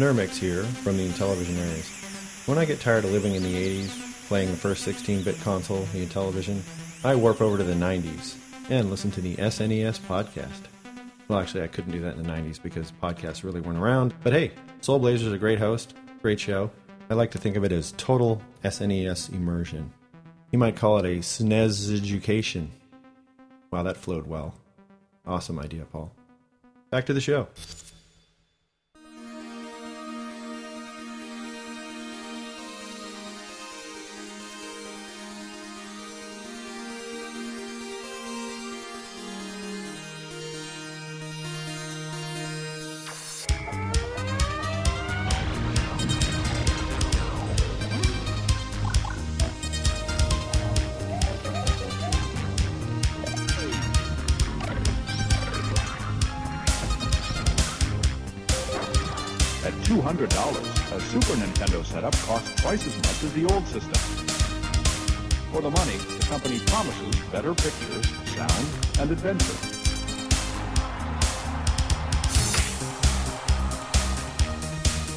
Nurmix here from the Intellivisionaries. When I get tired of living in the 80s, playing the first 16 bit console, the Intellivision, I warp over to the 90s and listen to the SNES podcast. Well, actually, I couldn't do that in the 90s because podcasts really weren't around. But hey, Soul Blazer's a great host, great show. I like to think of it as total SNES immersion. You might call it a SNES education. Wow, that flowed well. Awesome idea, Paul. Back to the show. Better pictures, sound, and adventure.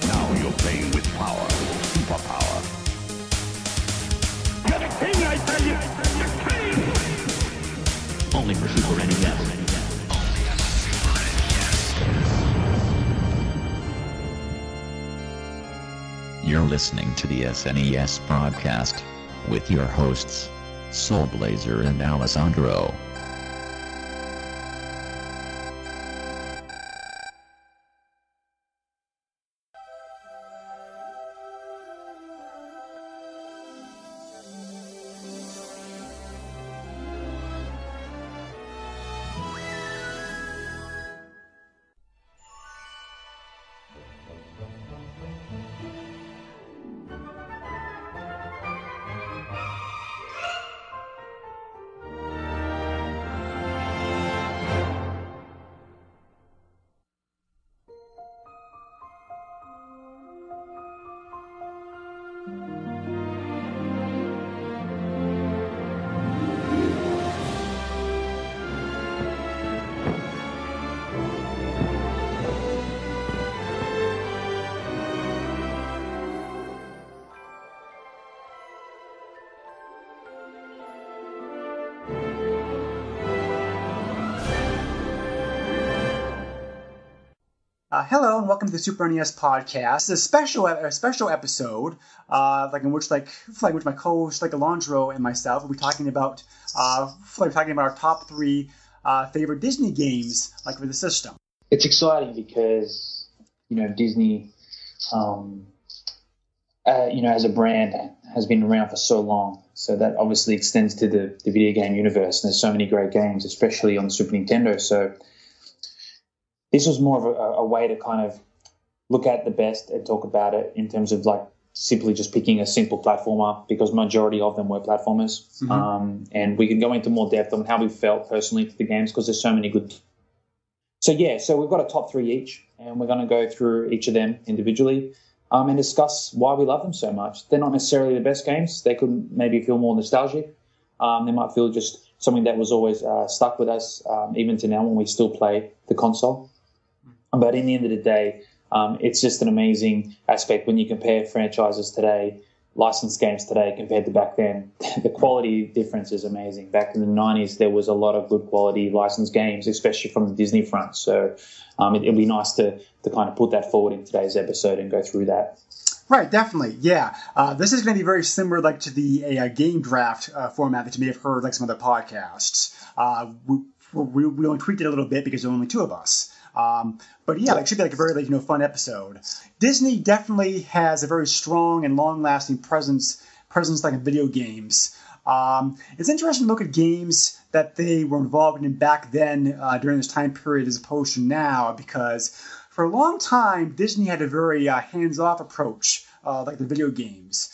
Now you're playing with power, superpower. You're the king, I tell you! The king! Only for Super NES. You're listening to the SNES broadcast with your hosts, Soul Blazer and Alessandro. Uh, hello and welcome to the Super NES podcast. It's a special a special episode, uh, like in which like like which my co-host like Alessandro and myself will be talking about uh, like talking about our top three uh, favorite Disney games like for the system. it's exciting because you know Disney, um, uh, you know, as a brand has been around for so long. So that obviously extends to the, the video game universe. And there's so many great games, especially on the Super Nintendo. So this was more of a, a way to kind of look at the best and talk about it in terms of like simply just picking a simple platformer because majority of them were platformers. Mhm. Um, and we can go into more depth on how we felt personally to the games because there's so many good so yeah, so we've got a top three each, and we're going to go through each of them individually um, and discuss why we love them so much. They're not necessarily the best games. They could maybe feel more nostalgic. Um, they might feel just something that was always uh, stuck with us, um, even to now when we still play the console. But in the end of the day, um, it's just an amazing aspect when you compare franchises today, licensed games today compared to back then. the quality difference is amazing. Back in the 90s, there was a lot of good quality licensed games, especially from the Disney front. So um, it, it'd be nice to, to kind of put that forward in today's episode and go through that. Right, definitely, yeah. Uh, this is going to be very similar, like to the game draft uh, format that you may have heard, like some other podcasts. Uh, we, we, we only tweaked it a little bit because there are only two of us. Um, but yeah, it should be like a very like you know fun episode. Disney definitely has a very strong and long-lasting presence presence like in video games. Um, it's interesting to look at games that they were involved in back then uh, during this time period as opposed to now because for a long time Disney had a very uh, hands-off approach uh, like the video games.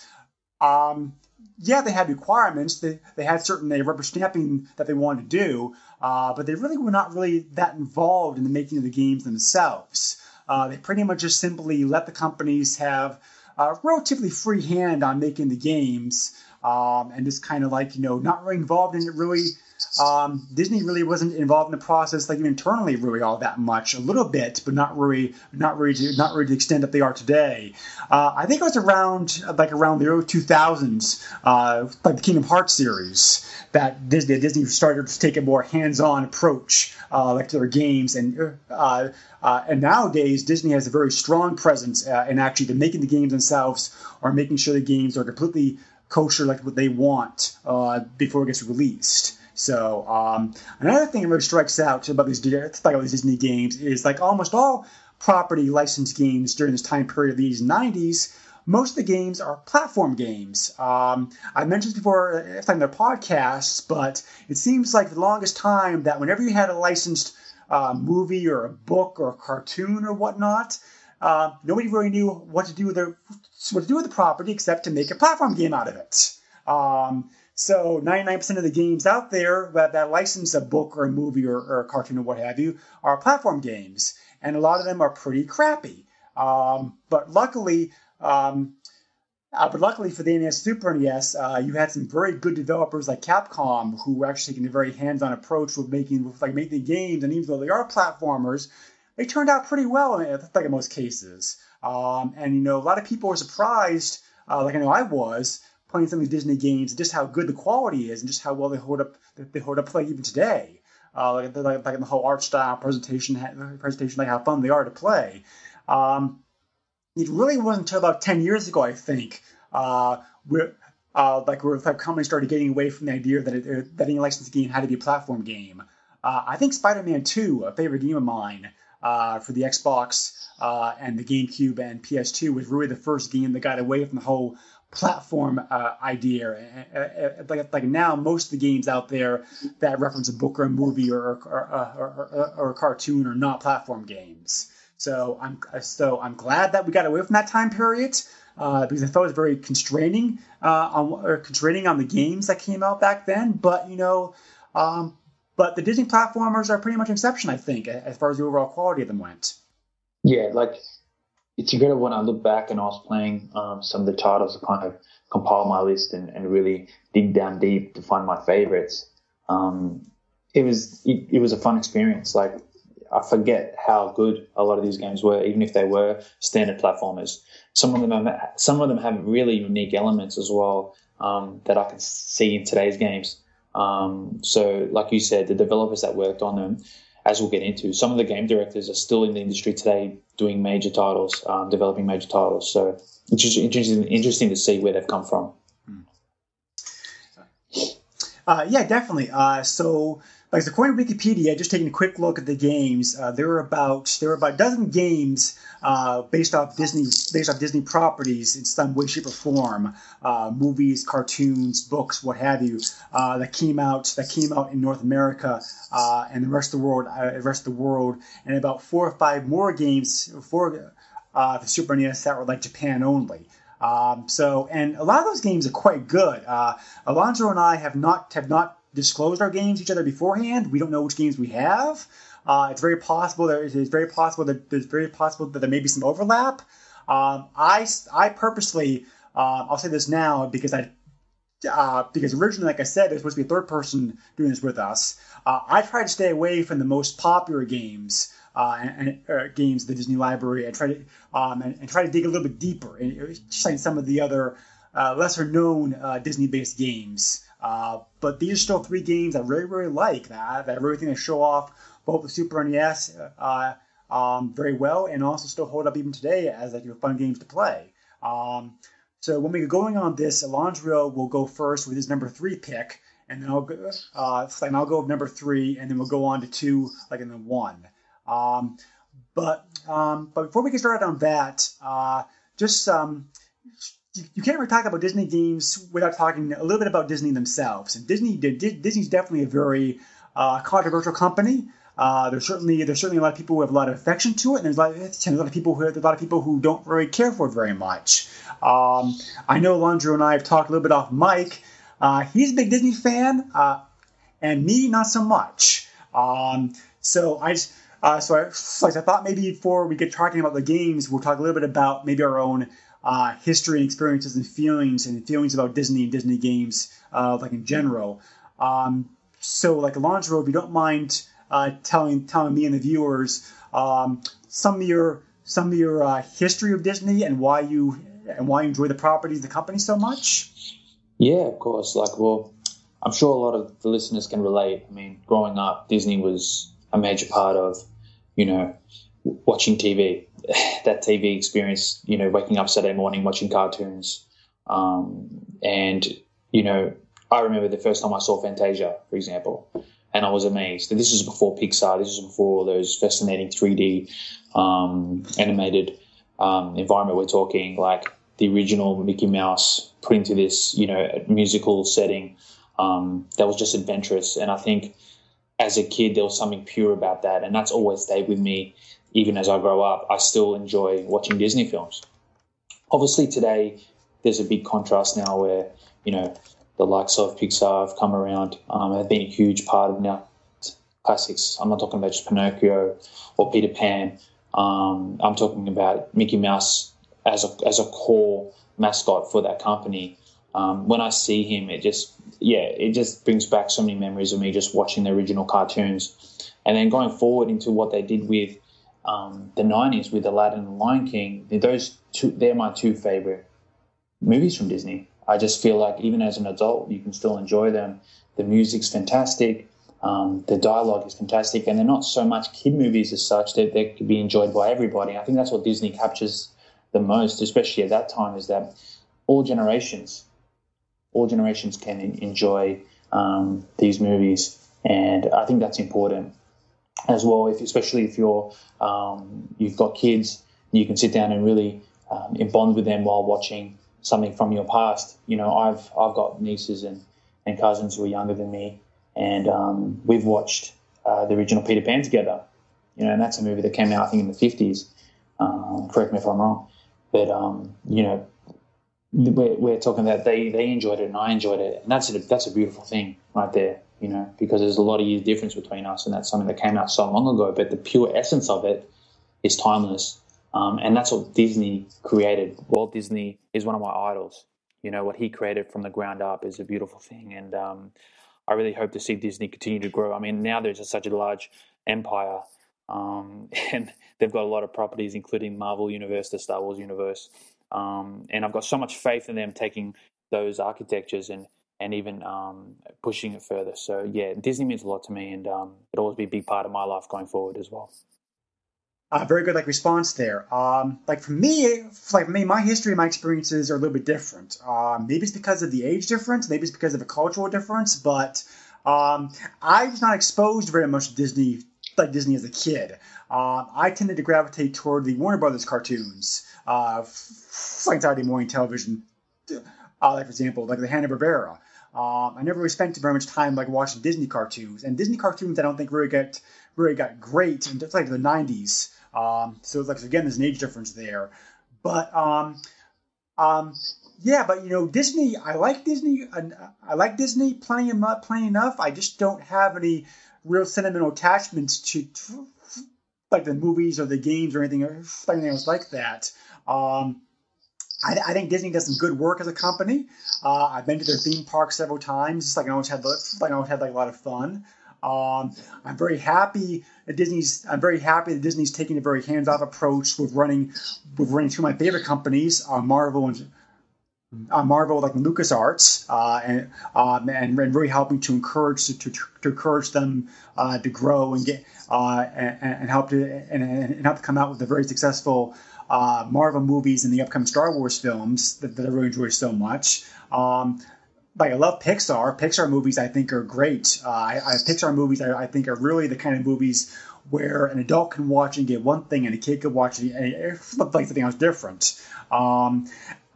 Um, yeah, they had requirements. They, they had certain uh, rubber stamping that they wanted to do, uh, but they really were not really that involved in the making of the games themselves. Uh, they pretty much just simply let the companies have a relatively free hand on making the games, um, and just kind of like you know not really involved in it really um, Disney really wasn't involved in the process, like even internally, really all that much. A little bit, but not really, not really, to, not really to the extent that they are today. Uh, I think it was around like around the early 2000s, uh, like the Kingdom Hearts series, that Disney Disney started to take a more hands-on approach, uh, like to their games, and uh, uh, and nowadays Disney has a very strong presence uh, in actually making the games themselves or making sure the games are completely kosher, like what they want before it gets released. So um, another thing that really strikes out about these, these Disney games is like almost all property licensed games during this time period of these 90s, most of the games are platform games. Um, I mentioned before in their podcasts, but it seems like the longest time that whenever you had a licensed uh, movie or a book or a cartoon or whatnot, uh, nobody really knew what to do with their what to do with the property except to make a platform game out of it. Um, so 99% of the games out there that, that license a book or a movie or, or, a cartoon or what have you are platform games, and a lot of them are pretty crappy. Um, but luckily, um, uh, but luckily for the NES Super NES, uh, you had some very good developers like Capcom who were actually taking a very hands-on approach with making with like making games, and even though they are platformers, they turned out pretty well in, like in most cases. Um, and you know, a lot of people were surprised, uh, like I know I was, playing some of these Disney games, just how good the quality is, and just how well they hold up. They hold up like even today. Uh, like, like, like the whole art style presentation, presentation, like how fun they are to play. Um, it really wasn't until about ten years ago, I think, uh, where uh, like where like companies started getting away from the idea that it, that any licensed game had to be a platform game. Uh, I think Spider-Man 2, a favorite game of mine uh, for the Xbox uh, and the GameCube and PS2, was really the first game that got away from the whole platform uh, idea. Like, like now, most of the games out there that reference a book or a movie or, or, or, or, a cartoon are not platform games. So I'm so I'm glad that we got away from that time period uh, because I thought it was very constraining uh, on or constraining on the games that came out back then. But you know, um, but the Disney platformers are pretty much an exception, I think, as far as the overall quality of them went. Yeah, like it's incredible when I look back and I was playing um, some of the titles to kind of compile my list and, and really dig down deep to find my favorites. Um, it was it, it, was a fun experience. Like I forget how good a lot of these games were, even if they were standard platformers. Some of them have, some of them have really unique elements as well um, that I can see in today's games. Um, so, like you said, the developers that worked on them as we'll get into, some of the game directors are still in the industry today doing major titles, um, developing major titles. So it's just interesting, interesting to see where they've come from. Uh, yeah, definitely. Uh, so like according to Wikipedia, just taking a quick look at the games, uh, there were about there are about a dozen games uh, based off Disney based off Disney properties in some way, shape, or form, uh, movies, cartoons, books, what have you, uh, that came out that came out in North America uh, and the rest of the world, uh, the rest of the world, and about four or five more games for the Super NES that were like Japan only. Um, so, and a lot of those games are quite good. Alessandro and I have not have not disclosed our games to each other beforehand. We don't know which games we have. Uh, it's very possible that it's very possible that there's very possible that there may be some overlap. Um, I I purposely uh, I'll say this now because I uh, because originally, like I said, there's supposed to be a third person doing this with us. Uh, I try to stay away from the most popular games uh, and, and uh, games the Disney library and try to um, and, and, try to dig a little bit deeper and find some of the other lesser known Disney based games. Uh, but these are still three games I really, really like that, that really think they show off both the Super NES uh, um, very well and also still hold up even today as like fun games to play. Um, so when we're going on this, Alessandro will go first with his number three pick, and then I'll go, uh, and I'll go with number three, and then we'll go on to two, like in the one. Um, but um, but before we get started on that, uh, just um, you can't really talk about Disney games without talking a little bit about Disney themselves. And Disney, Disney's definitely a very uh, controversial company. Uh, there's certainly there's certainly a lot of people who have a lot of affection to it, and there's a lot, there's a lot of people who a lot of people who don't really care for it very much. Um, I know Alessandro and I have talked a little bit off mic. Uh, he's a big Disney fan, uh, and me not so much. Um, so I just uh, so I, so I thought maybe before we get talking about the games, we'll talk a little bit about maybe our own uh, history and experiences and feelings and feelings about Disney and Disney games, uh, like in general. Um, so like Alessandro, if you don't mind uh, telling telling me and the viewers um, some of your some of your uh, history of Disney and why you and why you enjoy the properties, the company so much. Yeah, of course. Like, well, I'm sure a lot of the listeners can relate. I mean, growing up, Disney was a major part of, you know, watching TV. that TV experience, you know, waking up Saturday morning watching cartoons, um, and you know, I remember the first time I saw Fantasia, for example, and I was amazed. This is before Pixar. This is before those fascinating 3D um, animated um, environment. We're talking like the original Mickey Mouse put into this, you know, musical setting um, that was just adventurous. And I think as a kid, there was something pure about that, and that's always stayed with me. Even as I grow up, I still enjoy watching Disney films. Obviously, today there's a big contrast now where you know the likes of Pixar have come around, um, have been a huge part of now classics. I'm not talking about just Pinocchio or Peter Pan. Um, I'm talking about Mickey Mouse as a as a core mascot for that company. Um, when I see him, it just yeah, it just brings back so many memories of me just watching the original cartoons, and then going forward into what they did with um, the '90s with Aladdin and Lion King. Those two, they're my two favorite movies from Disney. I just feel like even as an adult, you can still enjoy them. The music's fantastic. Um, the dialogue is fantastic, and they're not so much kid movies as such that they could be enjoyed by everybody. I think that's what Disney captures the most, especially at that time, is that all generations, all generations can enjoy um, these movies, and I think that's important as well. If especially if you're um, you've got kids, you can sit down and really um, bond with them while watching something from your past. You know, I've I've got nieces and, and cousins who are younger than me, and um, we've watched uh, the original Peter Pan together. You know, and that's a movie that came out I think in the fifties. Um, correct me if I'm wrong, but um, you know, we're, we're talking about they they enjoyed it and I enjoyed it, and that's a, that's a beautiful thing right there. You know, because there's a lot of years difference between us, and that's something that came out so long ago. But the pure essence of it is timeless um, and that's what Disney created. Walt Disney is one of my idols. You know, what he created from the ground up is a beautiful thing. And um, I really hope to see Disney continue to grow. I mean, now there's such a large empire, um, and they've got a lot of properties, including Marvel Universe, the Star Wars universe. Um, and I've got so much faith in them taking those architectures and and even um, pushing it further. So yeah, Disney means a lot to me, and um, it'll always be a big part of my life going forward as well. Uh, very good like response there. Um, like for me, like me, my history, my experiences are a little bit different. Uh, maybe it's because of the age difference, maybe it's because of a cultural difference, but um, I was not exposed very much to Disney, like Disney as a kid. Uh, I tended to gravitate toward the Warner Brothers cartoons, uh, like Saturday morning television, uh, like for example, like the Hanna Barbera. Um, I never really spent very much time like watching Disney cartoons, and Disney cartoons I don't think really get really got great until like the 90s. Um, so like again, there's an age difference there, but um, um, yeah, but you know, Disney. I like Disney. I like Disney plenty. Plenty enough. I just don't have any real sentimental attachments to, to like the movies or the games or anything, or anything else like that. Um, I, I, think Disney does some good work as a company. Uh, I've been to their theme park several times. Just like I always had, like I always had like a lot of fun. Um, I'm very happy that Disney's. I'm very happy that Disney's taking a very hands-off approach with running with running two of my favorite companies, uh, Marvel and uh, Marvel, like LucasArts, uh, and, um, and and really helping to encourage to, to, to encourage them uh, to grow and get uh, and, and, help to and, and, help to come out with the very successful uh, Marvel movies and the upcoming Star Wars films that, that I really enjoy so much. Um, I love Pixar. Pixar movies I think are great. Uh, I, I, Pixar movies I, I, think are really the kind of movies where an adult can watch and get one thing, and a kid can watch it and like something else different. Um,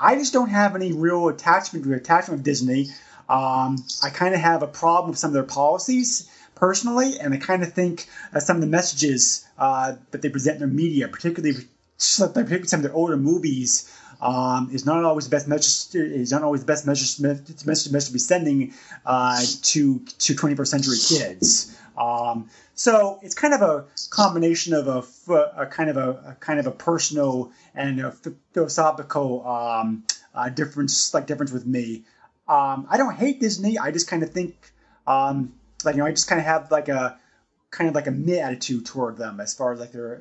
I just don't have any real attachment to attachment with Disney. Um, I kind of have a problem with some of their policies personally, and I kind of think uh, some of the messages uh, that they present in their media, particularly, particularly some of their older movies, um, is not always the best message. Is not always the best message message, message to be sending uh, to to 21st century kids. Um, so it's kind of a combination of a, a kind of a, a, kind of a personal and a philosophical um, uh, difference, like difference with me. Um, I don't hate Disney. I just kind of think um, like you know I just kind of have like a kind of like a mid attitude toward them as far as like their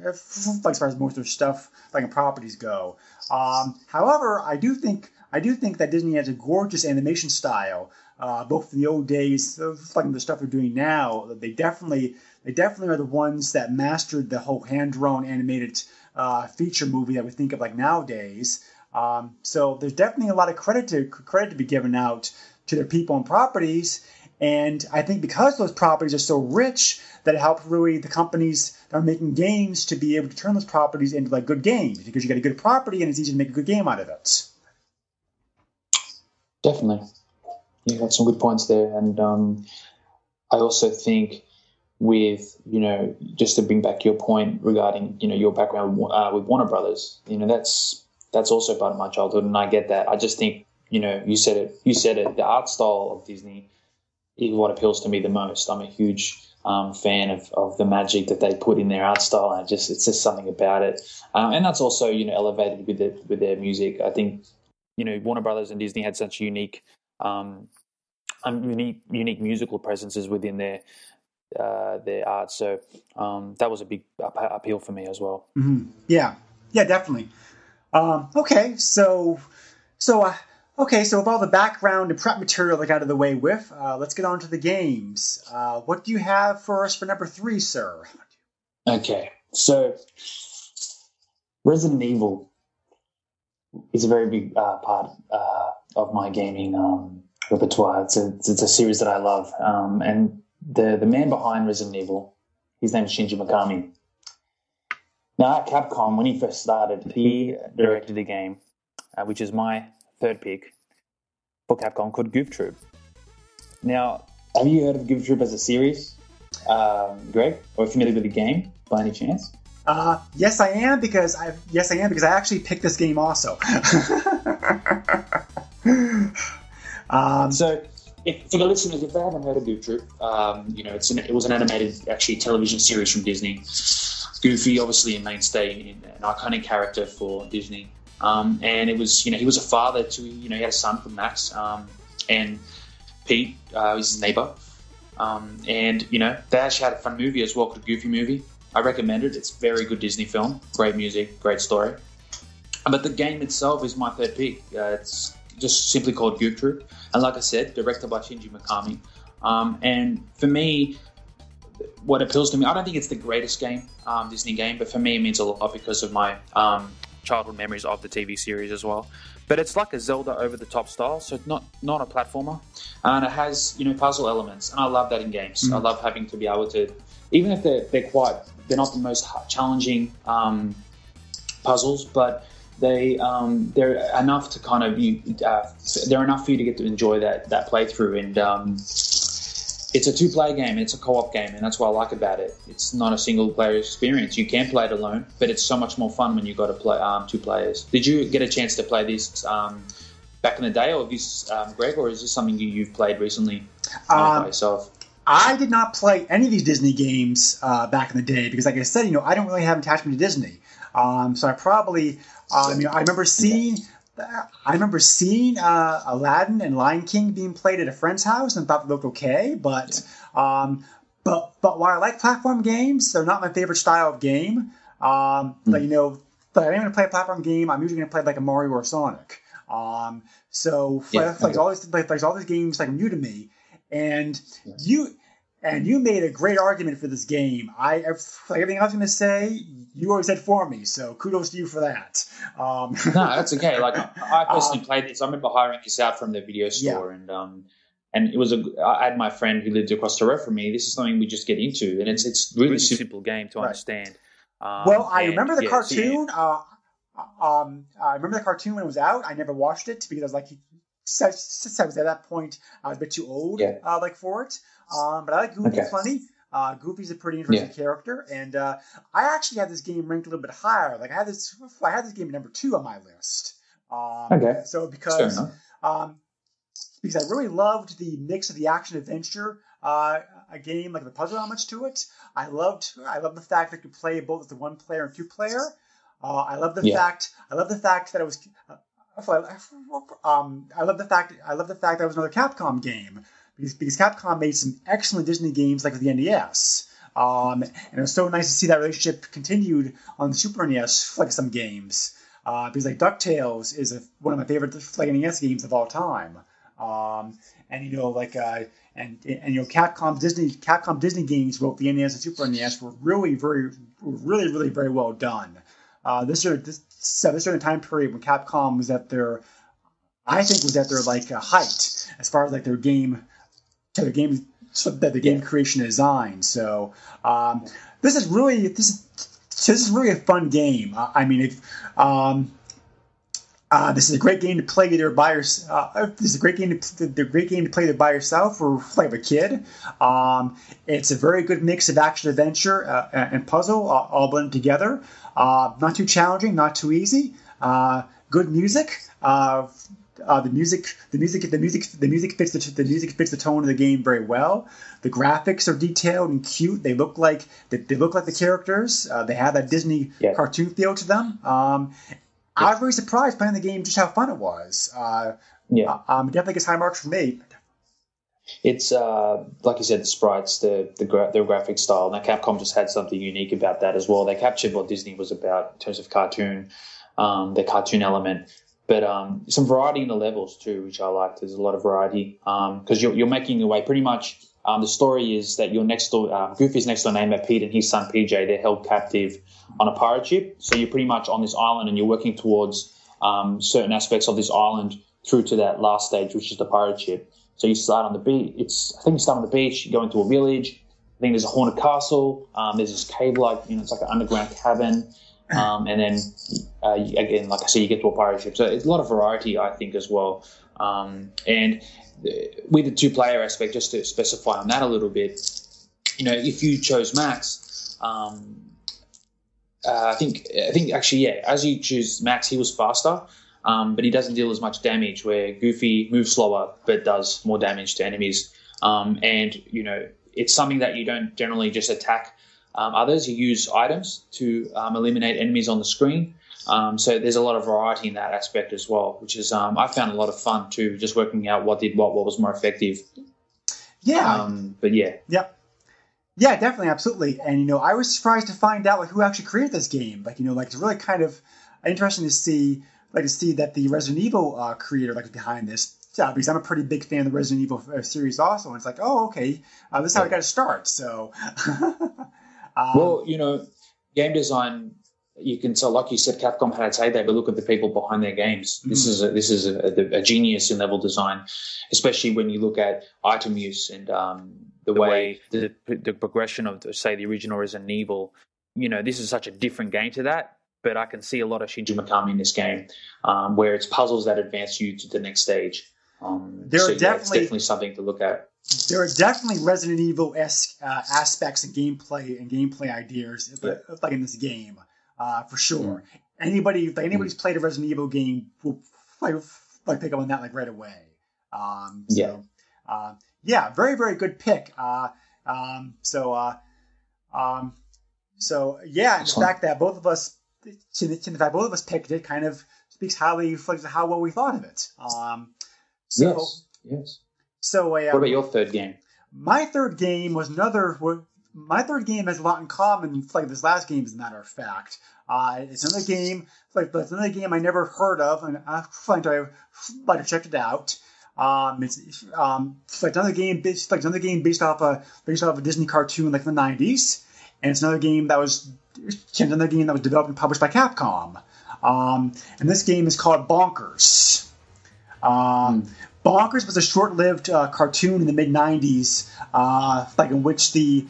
like as far as most of their stuff like properties go. Um, however, I do think I do think that Disney has a gorgeous animation style, uh, both in the old days, like the stuff they're doing now. They definitely they definitely are the ones that mastered the whole hand drawn animated uh, feature movie that we think of like nowadays. Um, so there's definitely a lot of credit to credit to be given out to their people and properties. And I think because those properties are so rich, that help really the companies that are making games to be able to turn those properties into like good games because you get a good property and it's easy to make a good game out of it. Definitely, you got some good points there, and um, I also think with you know just to bring back your point regarding you know your background uh, with Warner Brothers, you know that's that's also part of my childhood, and I get that. I just think you know you said it, you said it. The art style of Disney is what appeals to me the most. I'm a huge um, fan of, of the magic that they put in their art style, and it just it's just something about it. Um, and that's also you know elevated with the, with their music. I think you know Warner Brothers and Disney had such unique um, um unique unique musical presences within their uh, their art. So um, that was a big appeal for me as well. Mm-hmm. Yeah, yeah, definitely. Um, okay, so so uh, okay, so with all the background and prep material like out of the way with, uh, let's get on to the games. Uh, what do you have for us for number three, sir? Okay, so Resident Evil is a very big uh, part uh, of my gaming um, repertoire. It's a, it's a series that I love, um, and the the man behind Resident Evil, his name is Shinji Mikami. Now at Capcom, when he first started, he directed a game, uh, which is my third pick for Capcom called Goof Troop. Now, have you heard of Goof Troop as a series, um, Greg, or familiar with the game by any chance? Uh, yes, I am because I yes I am because I actually picked this game also. um, so if, for the listeners, if they haven't heard of Goof Troop, um, you know, an, it was an animated, actually, television series from Disney. Goofy, obviously, a mainstay, an iconic character for Disney. Um, and it was, you know, he was a father to, you know, he had a son called Max, um, and Pete uh, was his neighbor. Um, and, you know, they actually had a fun movie as well called Goofy Movie. I recommend it. It's very good Disney film. Great music, great story. But the game itself is my third pick. Uh, it's just simply called Troop. And like I said, directed by Shinji Mikami. Um, and for me, what appeals to me, I don't think it's the greatest game, um, Disney game, but for me, it means a lot because of my um, childhood memories of the TV series as well. But it's like a Zelda over the top style, so it's not not a platformer, and it has you know puzzle elements, and I love that in games. Mm. I love having to be able to, even if they're they're quite they're not the most challenging um, puzzles, but they um, they're enough to kind of you uh, they're enough for you to get to enjoy that that playthrough. And um, it's a two player game. It's a co-op game and that's what I like about it. It's not a single player experience. You can play it alone but it's so much more fun when you got to play um, two players. Did you get a chance to play this um, back in the day or this um, Greg or is this something you, have played recently? By um, yourself. I did not play any of these Disney games uh, back in the day because, like I said, you know, I don't really have attachment to Disney. Um, so I probably um, you know, I remember seeing. I remember seeing uh, Aladdin and Lion King being played at a friend's house and thought they looked okay, but um, but but while I like platform games, they're not my favorite style of game. Um, mm. But you know, but I'm going to play a platform game. I'm usually going to play like a Mario or Sonic. Um, so yeah, like, okay. all these like, like all these games like new to me, and yeah. you and you made a great argument for this game. I like everything I was going to say, you always said for me, so kudos to you for that. Um, no, that's okay. Like I personally um, played this. I remember hiring this out from the video store, yeah. and um, and it was a. I had my friend who lived across the road from me. This is something we just get into, and it's it's really, really simple game to right. understand. Um, well, I remember the yeah, cartoon. Yeah. uh, um, I remember the cartoon when it was out. I never watched it because I was like, since I was at that point, I was a bit too old, yeah. uh, like for it. Um, but I like Goofy okay. plenty. Uh, Goofy's a pretty interesting yeah. character, and uh, I actually had this game ranked a little bit higher. Like I had this, I had this game number two on my list. Um, okay. So because um, because I really loved the mix of the action adventure uh, a game, like the puzzle elements to it. I loved I love the fact that you play both as the one player and two player. Uh, I love the yeah. fact I love the fact that it was. Uh, um, I love the fact I love the fact that it was another Capcom game because, Capcom made some excellent Disney games like the NES. Um, and it was so nice to see that relationship continued on the Super NES, like some games. Uh, because like Ducktales is a, one of my favorite like NES games of all time. Um, and you know, like uh, and and you know, Capcom Disney Capcom Disney games, both the NES and Super NES, were really very, really, really very well done. Uh, this year, this so this during the time period when Capcom was at their, I think was at their like uh, height as far as like their game, their game that the game yeah. creation design. So um, this is really this is this is really a fun game. I mean, if um, uh, this is a great game to play either by yourself. Uh, this is a great game to the great game to play either by yourself or like a kid. Um, it's a very good mix of action adventure uh, and puzzle uh, all blended together. Uh, not too challenging, not too easy. Uh, good music. The music, the music, the music, the music fits the, the music fits the tone of the game very well. The graphics are detailed and cute. They look like they, they look like the characters. they have that Disney yeah. cartoon feel to them. Um, I was very surprised playing the game just how fun it was. Uh, yeah, um, definitely gets high marks for me. It's uh, like you said, the sprites, the the, gra- the graphic style. Now Capcom just had something unique about that as well. They captured what Disney was about in terms of cartoon, um, the cartoon element, but um, some variety in the levels too, which I liked. There's a lot of variety because um, you're, you're making your way pretty much. Um, the story is that your next door, uh, Goofy's next door neighbor Pete and his son PJ, they're held captive on a pirate ship. So you're pretty much on this island and you're working towards um, certain aspects of this island through to that last stage, which is the pirate ship. So you start on the beach. It's I think you start on the beach. You go into a village. I think there's a haunted castle. Um, there's this cave like you know it's like an underground cabin. Um, and then uh, again, like I said, you get to a pirate ship. So it's a lot of variety, I think, as well. Um, and uh, with the two-player aspect, just to specify on that a little bit, you know, if you chose Max, um, uh, I think I think actually yeah, as you choose Max, he was faster, um, but he doesn't deal as much damage. Where Goofy moves slower but does more damage to enemies. Um, and you know it's something that you don't generally just attack um, others. You use items to um, eliminate enemies on the screen. Um, so there's a lot of variety in that aspect as well, which is um, I found a lot of fun too, just working out what did what, what was more effective. Yeah. but yeah. Yep. Yeah, definitely, absolutely. And you know, I was surprised to find out like who actually created this game. Like you know, like it's really kind of interesting to see, like to see that the Resident Evil uh, creator like behind this. Yeah, because I'm a pretty big fan of the Resident Evil uh, series also, and it's like, oh, okay, uh, this is how I got to start. So, um, well, you know, game design you can tell, like you said, Capcom had its heyday, but look at the people behind their games. Mm. This is a, this is a, a, genius in level design, especially when you look at item use and um, the, the, way, the, the progression of, say, the original Resident Evil. You know, this is such a different game to that, but I can see a lot of Shinji Mikami in this game, um, where it's puzzles that advance you to the next stage. Um, there so, are definitely, definitely something to look at. There are definitely Resident Evil esque uh, aspects and gameplay and gameplay ideas yeah. like in this game uh, for sure. Mm. Anybody, if anybody's mm. played a Resident Evil game, will like, like pick up on that like right away. Um, so, yeah. Uh, yeah, very very good pick. Uh, um, so uh, um, so yeah, the fact that both of us, to the, to the fact both of us picked it, kind of speaks highly of how well we thought of it. Um, so, yes. Yes. So, uh, what about your third game? My third game was another my third game has a lot in common with like this last game, as a matter of fact. Uh, it's another game, like, it's another game I never heard of, and I find I might have checked it out. Um, it's um, it's like another game, based, like another game based off a based off a Disney cartoon like the '90s, and it's another game that was another game that was developed and published by Capcom. Um, and this game is called Bonkers. Um, mm. Bonkers was a short-lived uh, cartoon in the mid '90s, uh, like in which the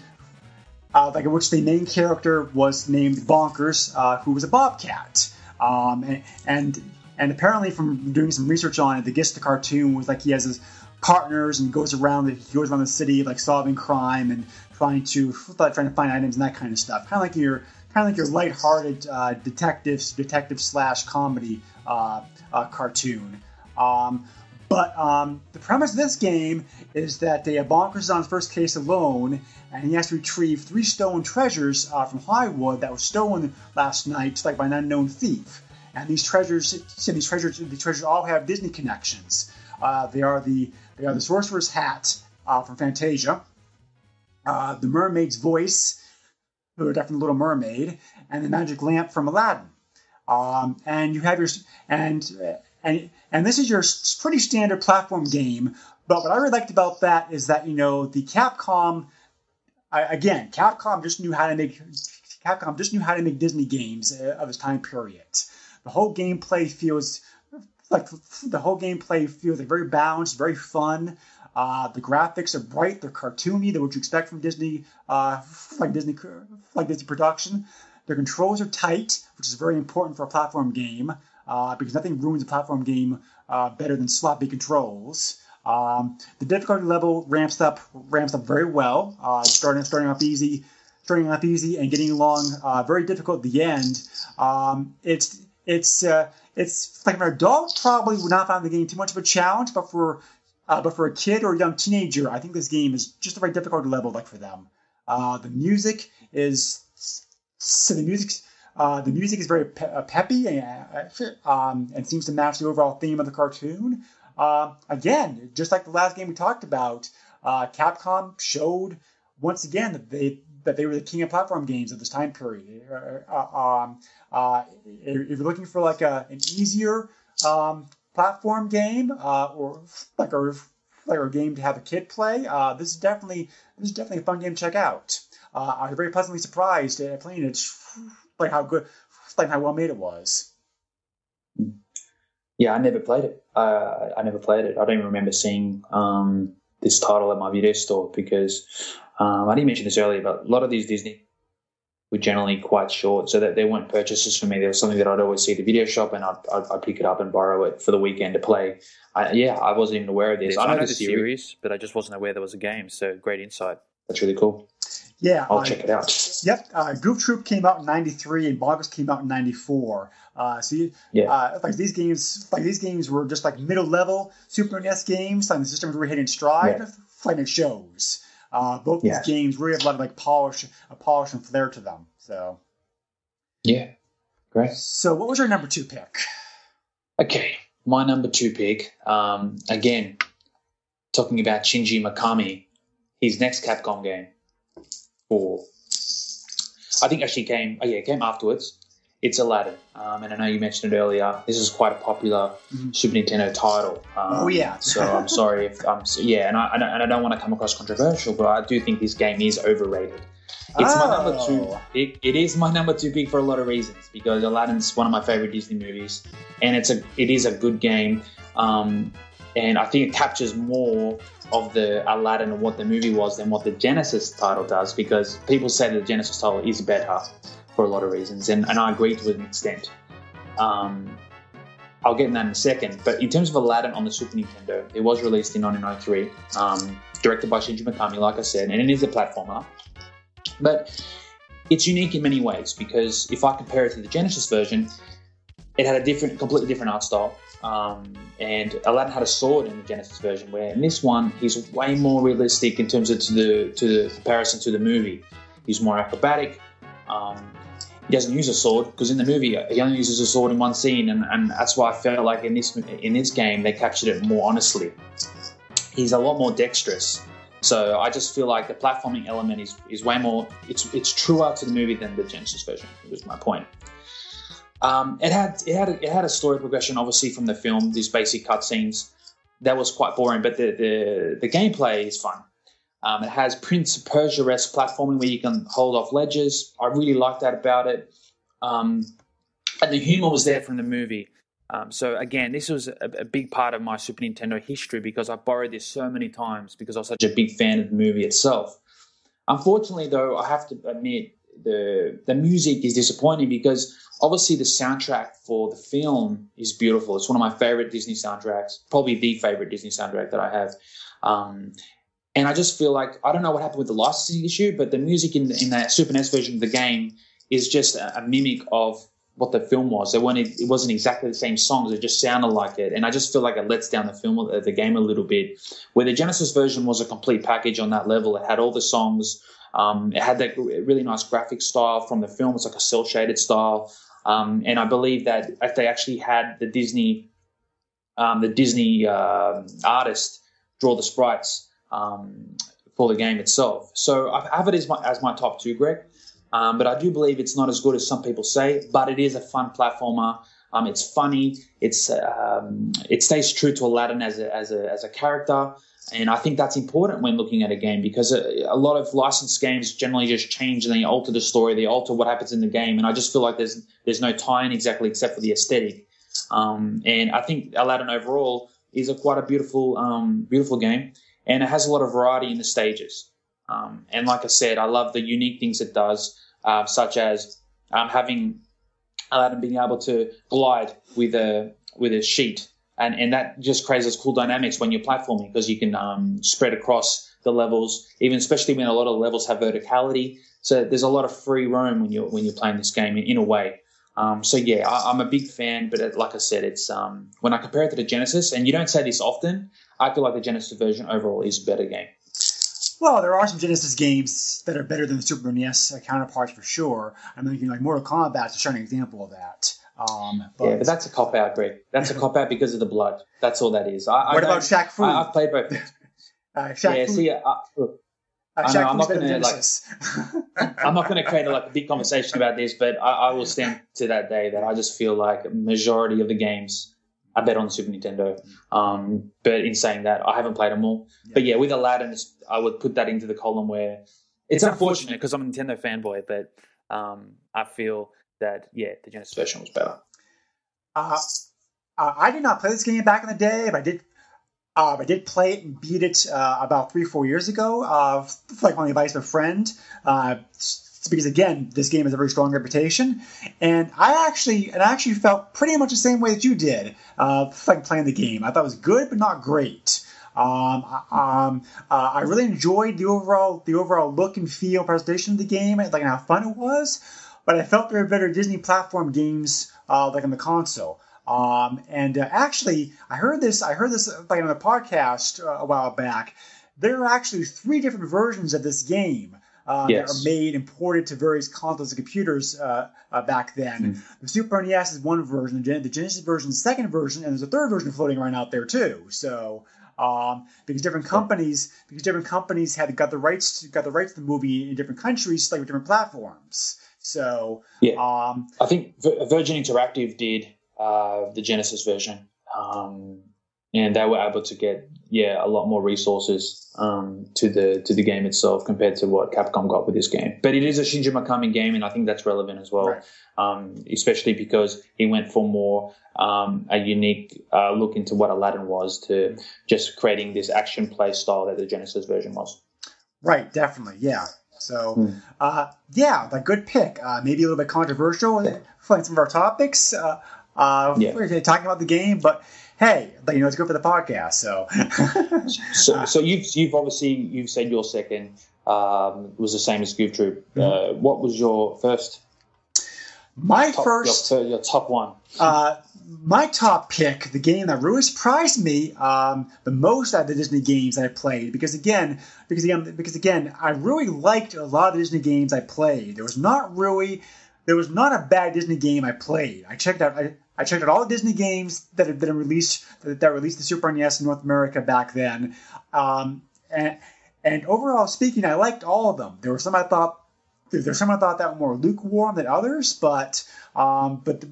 uh, like in which the main character was named Bonkers, uh, who was a bobcat. Um, and, and, and apparently, from doing some research on it, the gist of the cartoon was like he has his partners and goes around he goes around the city like solving crime and trying to like trying to find items and that kind of stuff. Kind of like your kind of like your lighthearted uh, detective detective slash comedy uh, uh, cartoon. Um, but um, the premise of this game is that a Bonkers is on his first case alone, and he has to retrieve three stolen treasures uh, from Highwood that were stolen last night, like by an unknown thief. And these treasures, these treasures, these treasures all have Disney connections. Uh, they are the they are the Sorcerer's Hat uh, from Fantasia, uh, the Mermaid's Voice, who are definitely Little Mermaid, and the Magic Lamp from Aladdin. Um, and you have your and and and this is your pretty standard platform game. But what I really liked about that is that you know the Capcom, again, Capcom just knew how to make Capcom just knew how to make Disney games uh, of its time period. The whole gameplay feels like the whole gameplay feels like very balanced, very fun. Uh, the graphics are bright, they're cartoony, they're what you expect from Disney, uh, like Disney, like Disney production. Their controls are tight, which is very important for a platform game uh, because nothing ruins a platform game uh, better than sloppy controls. Um, the difficulty level ramps up ramps up very well, uh, starting starting off easy, starting off easy and getting along uh, very difficult at the end. Um, it's it's uh, it's like an adult probably would not find the game too much of a challenge, but for uh, but for a kid or a young teenager, I think this game is just the right difficulty level like for them. The music is so the music uh, the music is very pe- uh, peppy and, uh, um, and seems to match the overall theme of the cartoon. Uh, again, just like the last game we talked about, uh, Capcom showed once again that they that they were the king of platform games of this time period. Um, if you're looking for like a, an easier um, platform game or like a like a game to have a kid play, this is definitely this is definitely a fun game to check out. I was very pleasantly surprised at playing it like how good, like how well made it was. Yeah, I never played it. Uh, I never played it. I don't even remember seeing um, this title at my video store because um, I didn't mention this earlier, but a lot of these Disney were generally quite short, so that they weren't purchases for me. There was something that I'd always see at the video shop, and I'd, I'd, I'd pick it up and borrow it for the weekend to play. I, yeah, I wasn't even aware of this. I know, I know the series, series, but I just wasn't aware there was a game. So great insight. That's really cool. Yeah, I'll uh, check it out. Yep, uh, Goof Troop came out in '93 and Bonkers came out in '94. Uh, so you, yeah, uh, like these games, like these games were just like middle level Super NES games. Like the systems were hitting stride. Yeah. Like it shows. Uh, both these games really have a lot of like polish, a polish and flair to them. So yeah, great. So what was your number two pick? Okay, my number two pick. Um, again, talking about Shinji Mikami, his next Capcom game for I think actually came oh yeah came afterwards. It's Aladdin, um, and I know you mentioned it earlier. This is quite a popular mm-hmm. Super Nintendo title. Um, oh yeah. so I'm sorry if I'm yeah, and I, and I don't want to come across controversial, but I do think this game is overrated. It's oh. my number two. pick. It is my number two pick for a lot of reasons because Aladdin's one of my favorite Disney movies, and it's a it is a good game. Um, and I think it captures more of the Aladdin and what the movie was than what the Genesis title does because people say the Genesis title is better for a lot of reasons, and, and I agree to an extent. Um, I'll get in that in a second. But in terms of Aladdin on the Super Nintendo, it was released in 1993, um, directed by Shinji Mikami, like I said, and it is a platformer. But it's unique in many ways because if I compare it to the Genesis version, it had a different, completely different art style. Um, and Aladdin had a sword in the Genesis version, where in this one he's way more realistic in terms of to the to the comparison to the movie. He's more acrobatic. Um, he doesn't use a sword because in the movie he only uses a sword in one scene, and, and that's why I felt like in this in this game they captured it more honestly. He's a lot more dexterous. So I just feel like the platforming element is, is way more it's it's truer to the movie than the Genesis version. Was my point. Um, it had it had a, it had a story progression, obviously from the film. These basic cutscenes that was quite boring, but the the, the gameplay is fun. Um, it has Prince of Persia-esque platforming where you can hold off ledges. I really like that about it. Um, and the humor was there from the movie. Um, so again, this was a, a, big part of my Super Nintendo history because I borrowed this so many times because I was such a big fan of the movie itself. Unfortunately, though, I have to admit the the music is disappointing because obviously the soundtrack for the film is beautiful. It's one of my favorite Disney soundtracks, probably the favorite Disney soundtrack that I have. Um, and I just feel like I don't know what happened with the licensing issue, but the music in in the Super NES version of the game is just a, a mimic of what the film was. It wasn't, it wasn't exactly the same songs. It just sounded like it. And I just feel like it lets down the film, the game a little bit. Where the Genesis version was a complete package on that level. It had all the songs. Um, it had that really nice graphic style from the film. It's like a cel shaded style. Um, and I believe that if they actually had the Disney, um, the Disney uh, artist draw the sprites, um, for the game itself. So I have it as my as my top two, Greg. Um, but I do believe it's not as good as some people say. But it is a fun platformer. Um, it's funny. It's it stays true to Aladdin as a, as a as a character, and I think that's important when looking at a game because a, a, lot of licensed games generally just change and they alter the story, they alter what happens in the game, and I just feel like there's there's no tie-in exactly except for the aesthetic. Um, and I think Aladdin overall is a quite a beautiful um, beautiful game, and it has a lot of variety in the stages. Um, and like I said, I love the unique things it does, uh, such as um, having Aladdin being able to glide with a with a sheet, and and that just creates those cool dynamics when you're platforming because you can um, spread across the levels, even especially when a lot of levels have verticality. So there's a lot of free roam when you're when you're playing this game in, in a way. Um, so yeah, I, am a big fan, but it, like I said, it's um, when I compare it to the Genesis, and you don't say this often, I feel like the Genesis version overall is a better game. Well, there are some Genesis games that are better than the Super NES counterparts for sure. I'm thinking like Mortal Kombat is a shining example of that. Um, but, yeah, but that's a cop out, Greg. That's a cop out because of the blood. That's all that is. I, what I about Shaq Fu? I, have played both. uh, Shaq yeah, Fu. see, uh, uh, I know, I'm not going to like. I'm not going to create a, like a big conversation about this, but I, I, will stand to that day that I just feel like majority of the games I bet on Super Nintendo. Um, but in saying that, I haven't played them all. Yeah. But yeah, with Aladdin, I would put that into the column where it's, it's unfortunate because I'm a Nintendo fanboy, but um, I feel that yeah, the Genesis version was better. Uh, uh, I did not play this game back in the day, but I did. Uh, I did play it and beat it uh, about three, four years ago, uh, like on the advice of a friend. Uh, because again, this game has a very strong reputation, and I actually and I actually felt pretty much the same way that you did, uh, like playing the game. I thought it was good, but not great. Um, um, uh, I really enjoyed the overall the overall look and feel presentation of the game, like how fun it was. But I felt there were better Disney platform games uh, like on the console. Um, and uh, actually, I heard this. I heard this like on a podcast uh, a while back. There are actually three different versions of this game uh, yes. that are made and ported to various consoles and computers uh, uh, back then. Mm. The Super NES is one version, the Genesis version is the second version, and there's a third version floating around out there too. So. Um, because different companies, because different companies had got the rights to, got the rights to the movie in different countries, like with different platforms. So yeah, um, I think Virgin Interactive did uh, the Genesis version. Um, and they were able to get yeah a lot more resources um, to the to the game itself compared to what Capcom got with this game. But it is a Shinji Mikami game, and I think that's relevant as well, right. um, especially because he went for more um, a unique uh, look into what Aladdin was to just creating this action play style that the Genesis version was. Right, definitely, yeah. So, hmm. uh, yeah, a good pick. Uh, maybe a little bit controversial for some of our topics. Uh, uh, yeah. We're talking about the game, but hey, you know, it's good for the podcast. So, so, so you've you've obviously you've said your second um, was the same as Goof Troop. Mm-hmm. Uh, what was your first? My top, first, your, your, top one. Uh, my top pick, the game that really surprised me um, the most out of the Disney games I played, because again, because again, because again, I really liked a lot of the Disney games I played. There was not really, there was not a bad Disney game I played. I checked out, I, I checked out all the Disney games that have been released that, that released the Super NES in North America back then, um, and and overall speaking, I liked all of them. There were some I thought there's some I thought that were more lukewarm than others, but um, but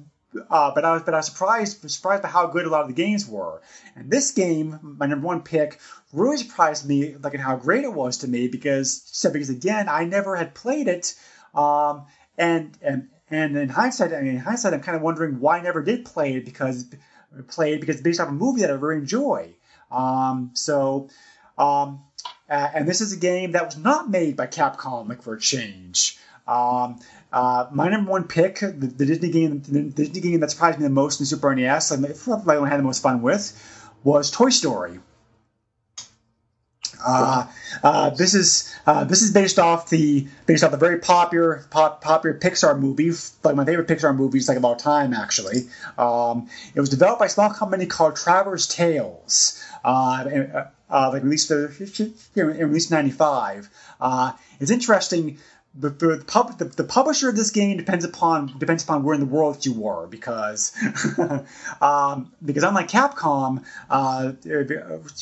uh, but I was but I was surprised surprised by how good a lot of the games were. And this game, my number one pick, really surprised me, like in how great it was to me because because again I never had played it, um, and and and in hindsight, I mean, in hindsight, I'm kind of wondering why I never did play it because play it because it's based off a movie that I really enjoy. Um, so, um, uh, and this is a game that was not made by Capcom, like for a change. Um, uh, my number one pick, the, the, Disney game, the Disney game that surprised me the most in Super NES, I probably had the most fun with, was Toy Story. Uh, uh, this is uh, this is based off the based off the very popular pop, popular Pixar movie, like my favorite Pixar movies, like of all time actually. Um, it was developed by a small company called Traveller's Tales. Uh, uh, uh, like released the released in '95. it's interesting the the, pub, the the publisher of this game depends upon depends upon where in the world you were because um, because unlike Capcom, uh,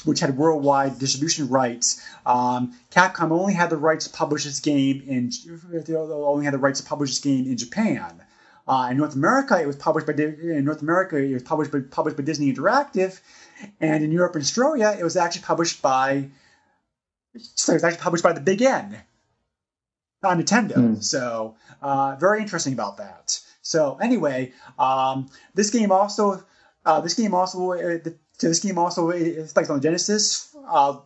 which had worldwide distribution rights, um, Capcom only had the rights to publish this game in only had the rights to publish this game in Japan. Uh, in North America, it was published by in North America it was published by, published by Disney Interactive, and in Europe and Australia, it was actually published by so it was actually published by the Big N, on Nintendo. Mm. So uh, very interesting about that. So anyway, um, this game also uh, this game also uh, this game also is like on Genesis, uh,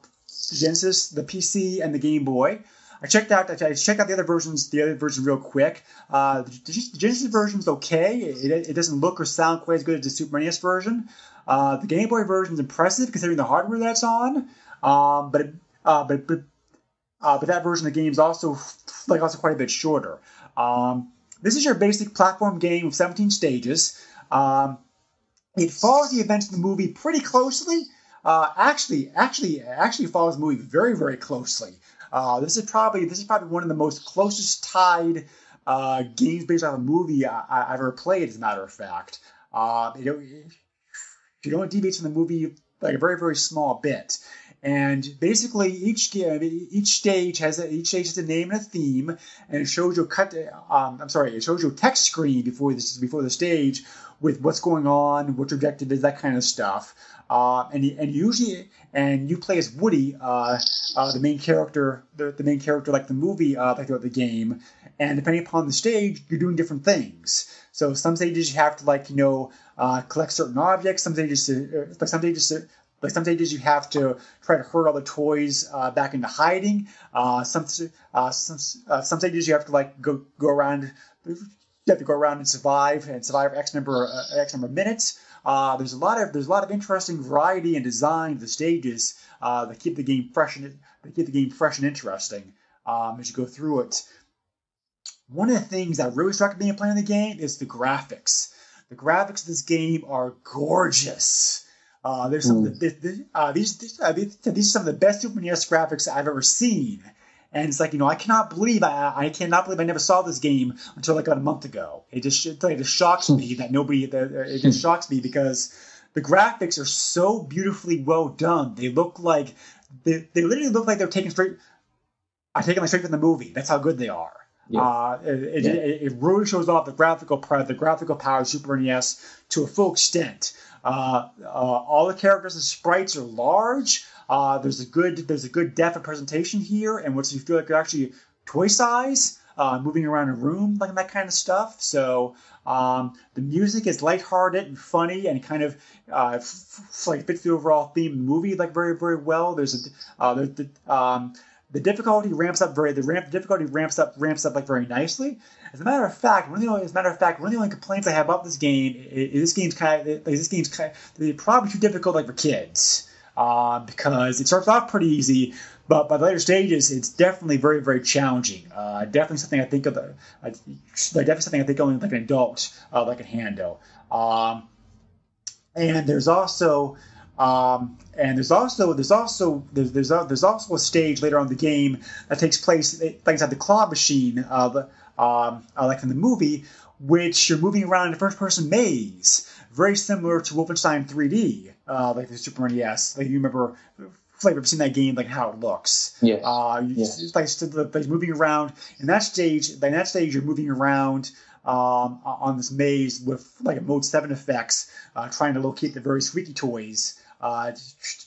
Genesis, the PC, and the Game Boy. I checked out. I checked out the other versions. The other version real quick. Uh, the Genesis version is okay. It, it, doesn't look or sound quite as good as the Super NES version. Uh, the Game Boy version is impressive considering the hardware that's on. Um, but, it, uh, but but uh, but that version of the game is also like also quite a bit shorter. Um, this is your basic platform game with 17 stages. Um, it follows the events of the movie pretty closely. Uh, actually, actually, actually follows the movie very, very closely. Uh, this is probably this is probably one of the most closest tied uh, games based on a movie I, have ever played. As a matter of fact, uh, you know, you don't deviate from the movie like a very, very small bit. And basically, each each stage has a, each stage has a name and a theme, and it shows you cut. Um, I'm sorry, it shows you text screen before this before the stage with what's going on, what your objective is, that kind of stuff. Uh, and and usually, and you play as Woody, uh, uh, the main character, the, the main character like the movie, uh, like throughout the game. And depending upon the stage, you're doing different things. So some stages you have to like you know uh, collect certain objects. Some stages, uh, some stages like some stages you have to try to herd all the toys uh, back into hiding. Uh, some uh, some uh, some stages you have to like go go around. You have to go around and survive and survive X number uh, X number of minutes. Uh, there's a lot of there's a lot of interesting variety and design of the stages that keep the game fresh and that keep the game fresh and interesting um, as you go through it. One of the things that really struck me in playing the game is the graphics. The graphics of this game are gorgeous. Uh, there's some mm. the, the, uh, these these, uh, these, these are some of the best Super NES graphics I've ever seen, and it's like you know I cannot believe I, I cannot believe I never saw this game until like about a month ago. It just it just shocks me that nobody it just shocks me because the graphics are so beautifully well done. They look like they, they literally look like they're taken straight. I take them straight from the movie. That's how good they are. Yeah. Uh, it, yeah. it, it, really shows off the graphical part, the graphical power of Super NES to a full extent. Uh, uh, all the characters and sprites are large. Uh, there's a good there's a good depth of presentation here, and what you feel like you're actually toy size, uh, moving around a room, like that kind of stuff. So um, the music is lighthearted and funny, and kind of uh, f- like fits the overall theme of the movie like very very well. There's a uh, the um, the difficulty ramps up very the ramp the difficulty ramps up ramps up like very nicely. As a matter of fact, one of the only, as a matter of fact, one of the only complaints I have about this game is, is this game's kind of this game's kind of, probably too difficult like for kids uh, because it starts off pretty easy, but by the later stages, it's definitely very very challenging. Uh, definitely something I think of the uh, definitely something I think only like an adult uh, like can handle. Um, and there's also um, and there's also there's also there's there's, a, there's also a stage later on in the game that takes place like inside the claw machine of um, uh, like in the movie, which you're moving around in a first-person maze, very similar to Wolfenstein 3D, uh, like the Super NES. Like you remember, like you've seen that game, like how it looks. Yeah. Uh, yes. like, like moving around in that stage. In that stage, you're moving around um, on this maze with like a mode seven effects, uh, trying to locate the very squeaky toys uh,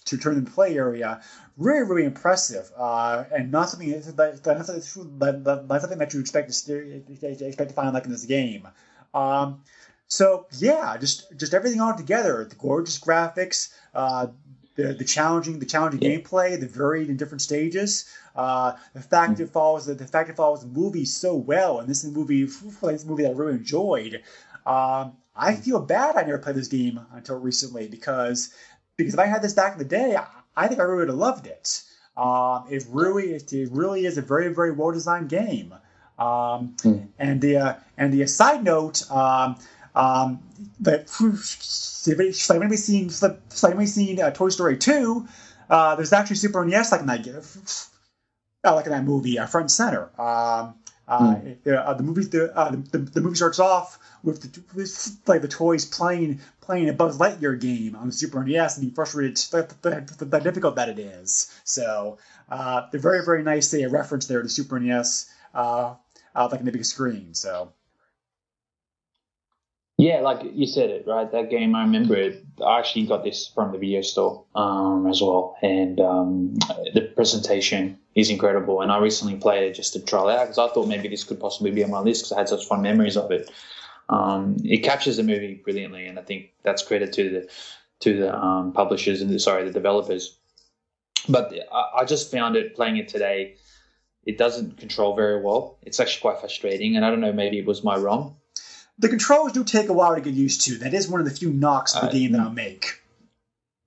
to, turn into play area. Really, really impressive, uh, and not something that, not, something, not something that you expect to expect to find like in this game. Um, so yeah, just just everything all together. The gorgeous graphics, uh, the, the challenging the challenging yeah. gameplay, the varied and different stages. Uh, the fact mm-hmm. it follows the, the fact it follows the movie so well, and this is a movie this movie that I really enjoyed. Um, I feel bad I never played this game until recently because because if I had this back in the day, I think I really would have loved it. Um, it really, it, really is a very, very well designed game. Um, mm. And the uh, and the side note, um, um, that if seen, if anybody seen uh, Toy Story two, uh, there's actually Super NES like in that, uh, like in that movie, uh, front and center. Um, Uh, mm. the, uh, the movie the, uh, the, the movie starts off with, the, like the toys playing playing a Buzz Lightyear game on the Super NES and being frustrated the, difficult that it is. So uh, they're very very nice. They reference there to Super NES, uh, uh, like in the big screen. So yeah, like you said it, right? That game, I remember it. I actually got this from the video store um, as well. And um, the presentation is incredible. And I recently played it just to try it out because I thought maybe this could possibly be on my list because I had such fun memories of it. Um, it captures the movie brilliantly. And I think that's credit to the to the um, publishers and the, sorry, the developers. But I, I just found it playing it today. It doesn't control very well. It's actually quite frustrating. And I don't know, maybe it was my ROM the controls do take a while to get used to. That is one of the few knocks of the uh, game that I'll make.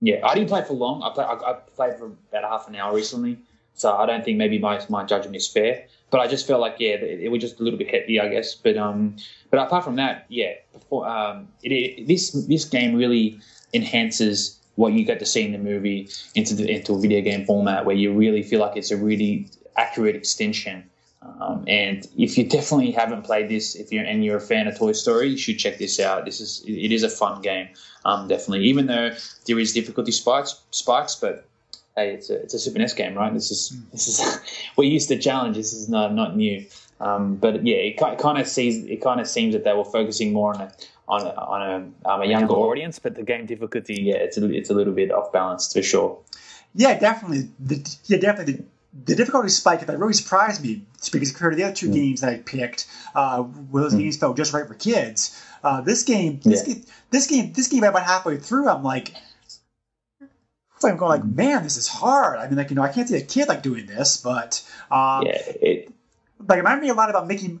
Yeah, I didn't play for long. I, play, I, I, played for about half an hour recently, so I don't think maybe my my judgment is fair. But I just felt like yeah, it, it was just a little bit heavy, I guess. But um, but apart from that, yeah, before um, it, it, this this game really enhances what you get to see in the movie into the into a video game format, where you really feel like it's a really accurate extension um, and if you definitely haven't played this, if you're and you're a fan of Toy Story, you should check this out. This is it is a fun game, um, definitely. Even though there is difficulty spikes, spikes, but hey, it's a it's a Super NES game, right? This is this is we're used to challenge. This is not not new. Um, but yeah, it, it kind of sees it kind of seems that they were focusing more on a on a, on a, um, a younger audience, but the game difficulty, yeah, it's a, it's a little bit off balance for sure. Yeah, definitely. The, yeah, definitely the difficulty spike that really surprised me because compared to the other two mm. games that I picked, uh, where those mm. games felt just right for kids. Uh, this game, this, yeah. game, this game, this game, about halfway through, I'm like, I'm going like, man, this is hard. I mean, like you know, I can't see a kid like doing this, but um, yeah, it like it reminded me a lot about Mickey.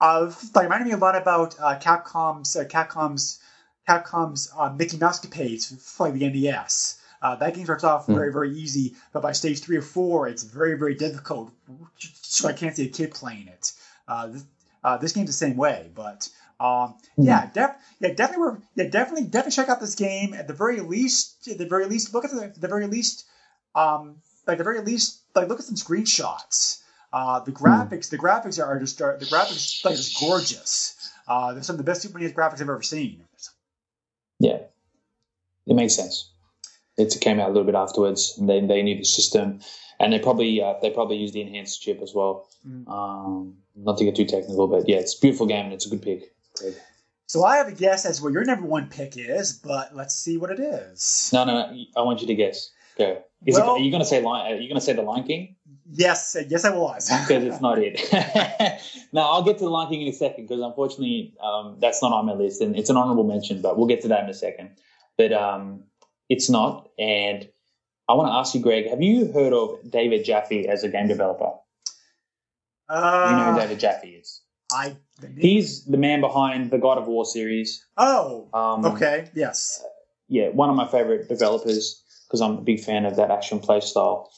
Uh, like reminded me a lot about uh, Capcom's uh, Capcom's Capcom's uh, Mickey Mousecapades for like the NES. Uh, that game starts off hmm. very, very easy, but by stage three or four, it's very, very difficult. So I can't see a kid playing it. Uh, this, uh, this game's the same way, but um, hmm. yeah, def- yeah, definitely, yeah, definitely, definitely check out this game. At the very least, at the very least, look at the, the very least, um, like the very least, like look at some screenshots. Uh, the hmm. graphics, the graphics are just are, the graphics like just gorgeous. Uh, they're some of the best Super NES graphics I've ever seen. Yeah, it makes sense it came out a little bit afterwards, and they they knew the system, and they probably uh, they probably used the enhanced chip as well. Mm. Um, not to get too technical, but yeah, it's a beautiful game and it's a good pick. So I have a guess as what your number one pick is, but let's see what it is. No, no, no I want you to guess. Go. Is well, it, are you going to say Lion? Are you going to say the Lion King? Yes, yes, I was. because it's not it. now I'll get to the Lion King in a second because unfortunately um, that's not on my list, and it's an honorable mention, but we'll get to that in a second. But um, it's not. And I want to ask you, Greg, have you heard of David Jaffe as a game developer? Uh, you know who David Jaffe is? I. He's the man behind the God of War series. Oh. Um, okay. Yes. yeah, one of my favorite developers because I'm a big fan of that action play style.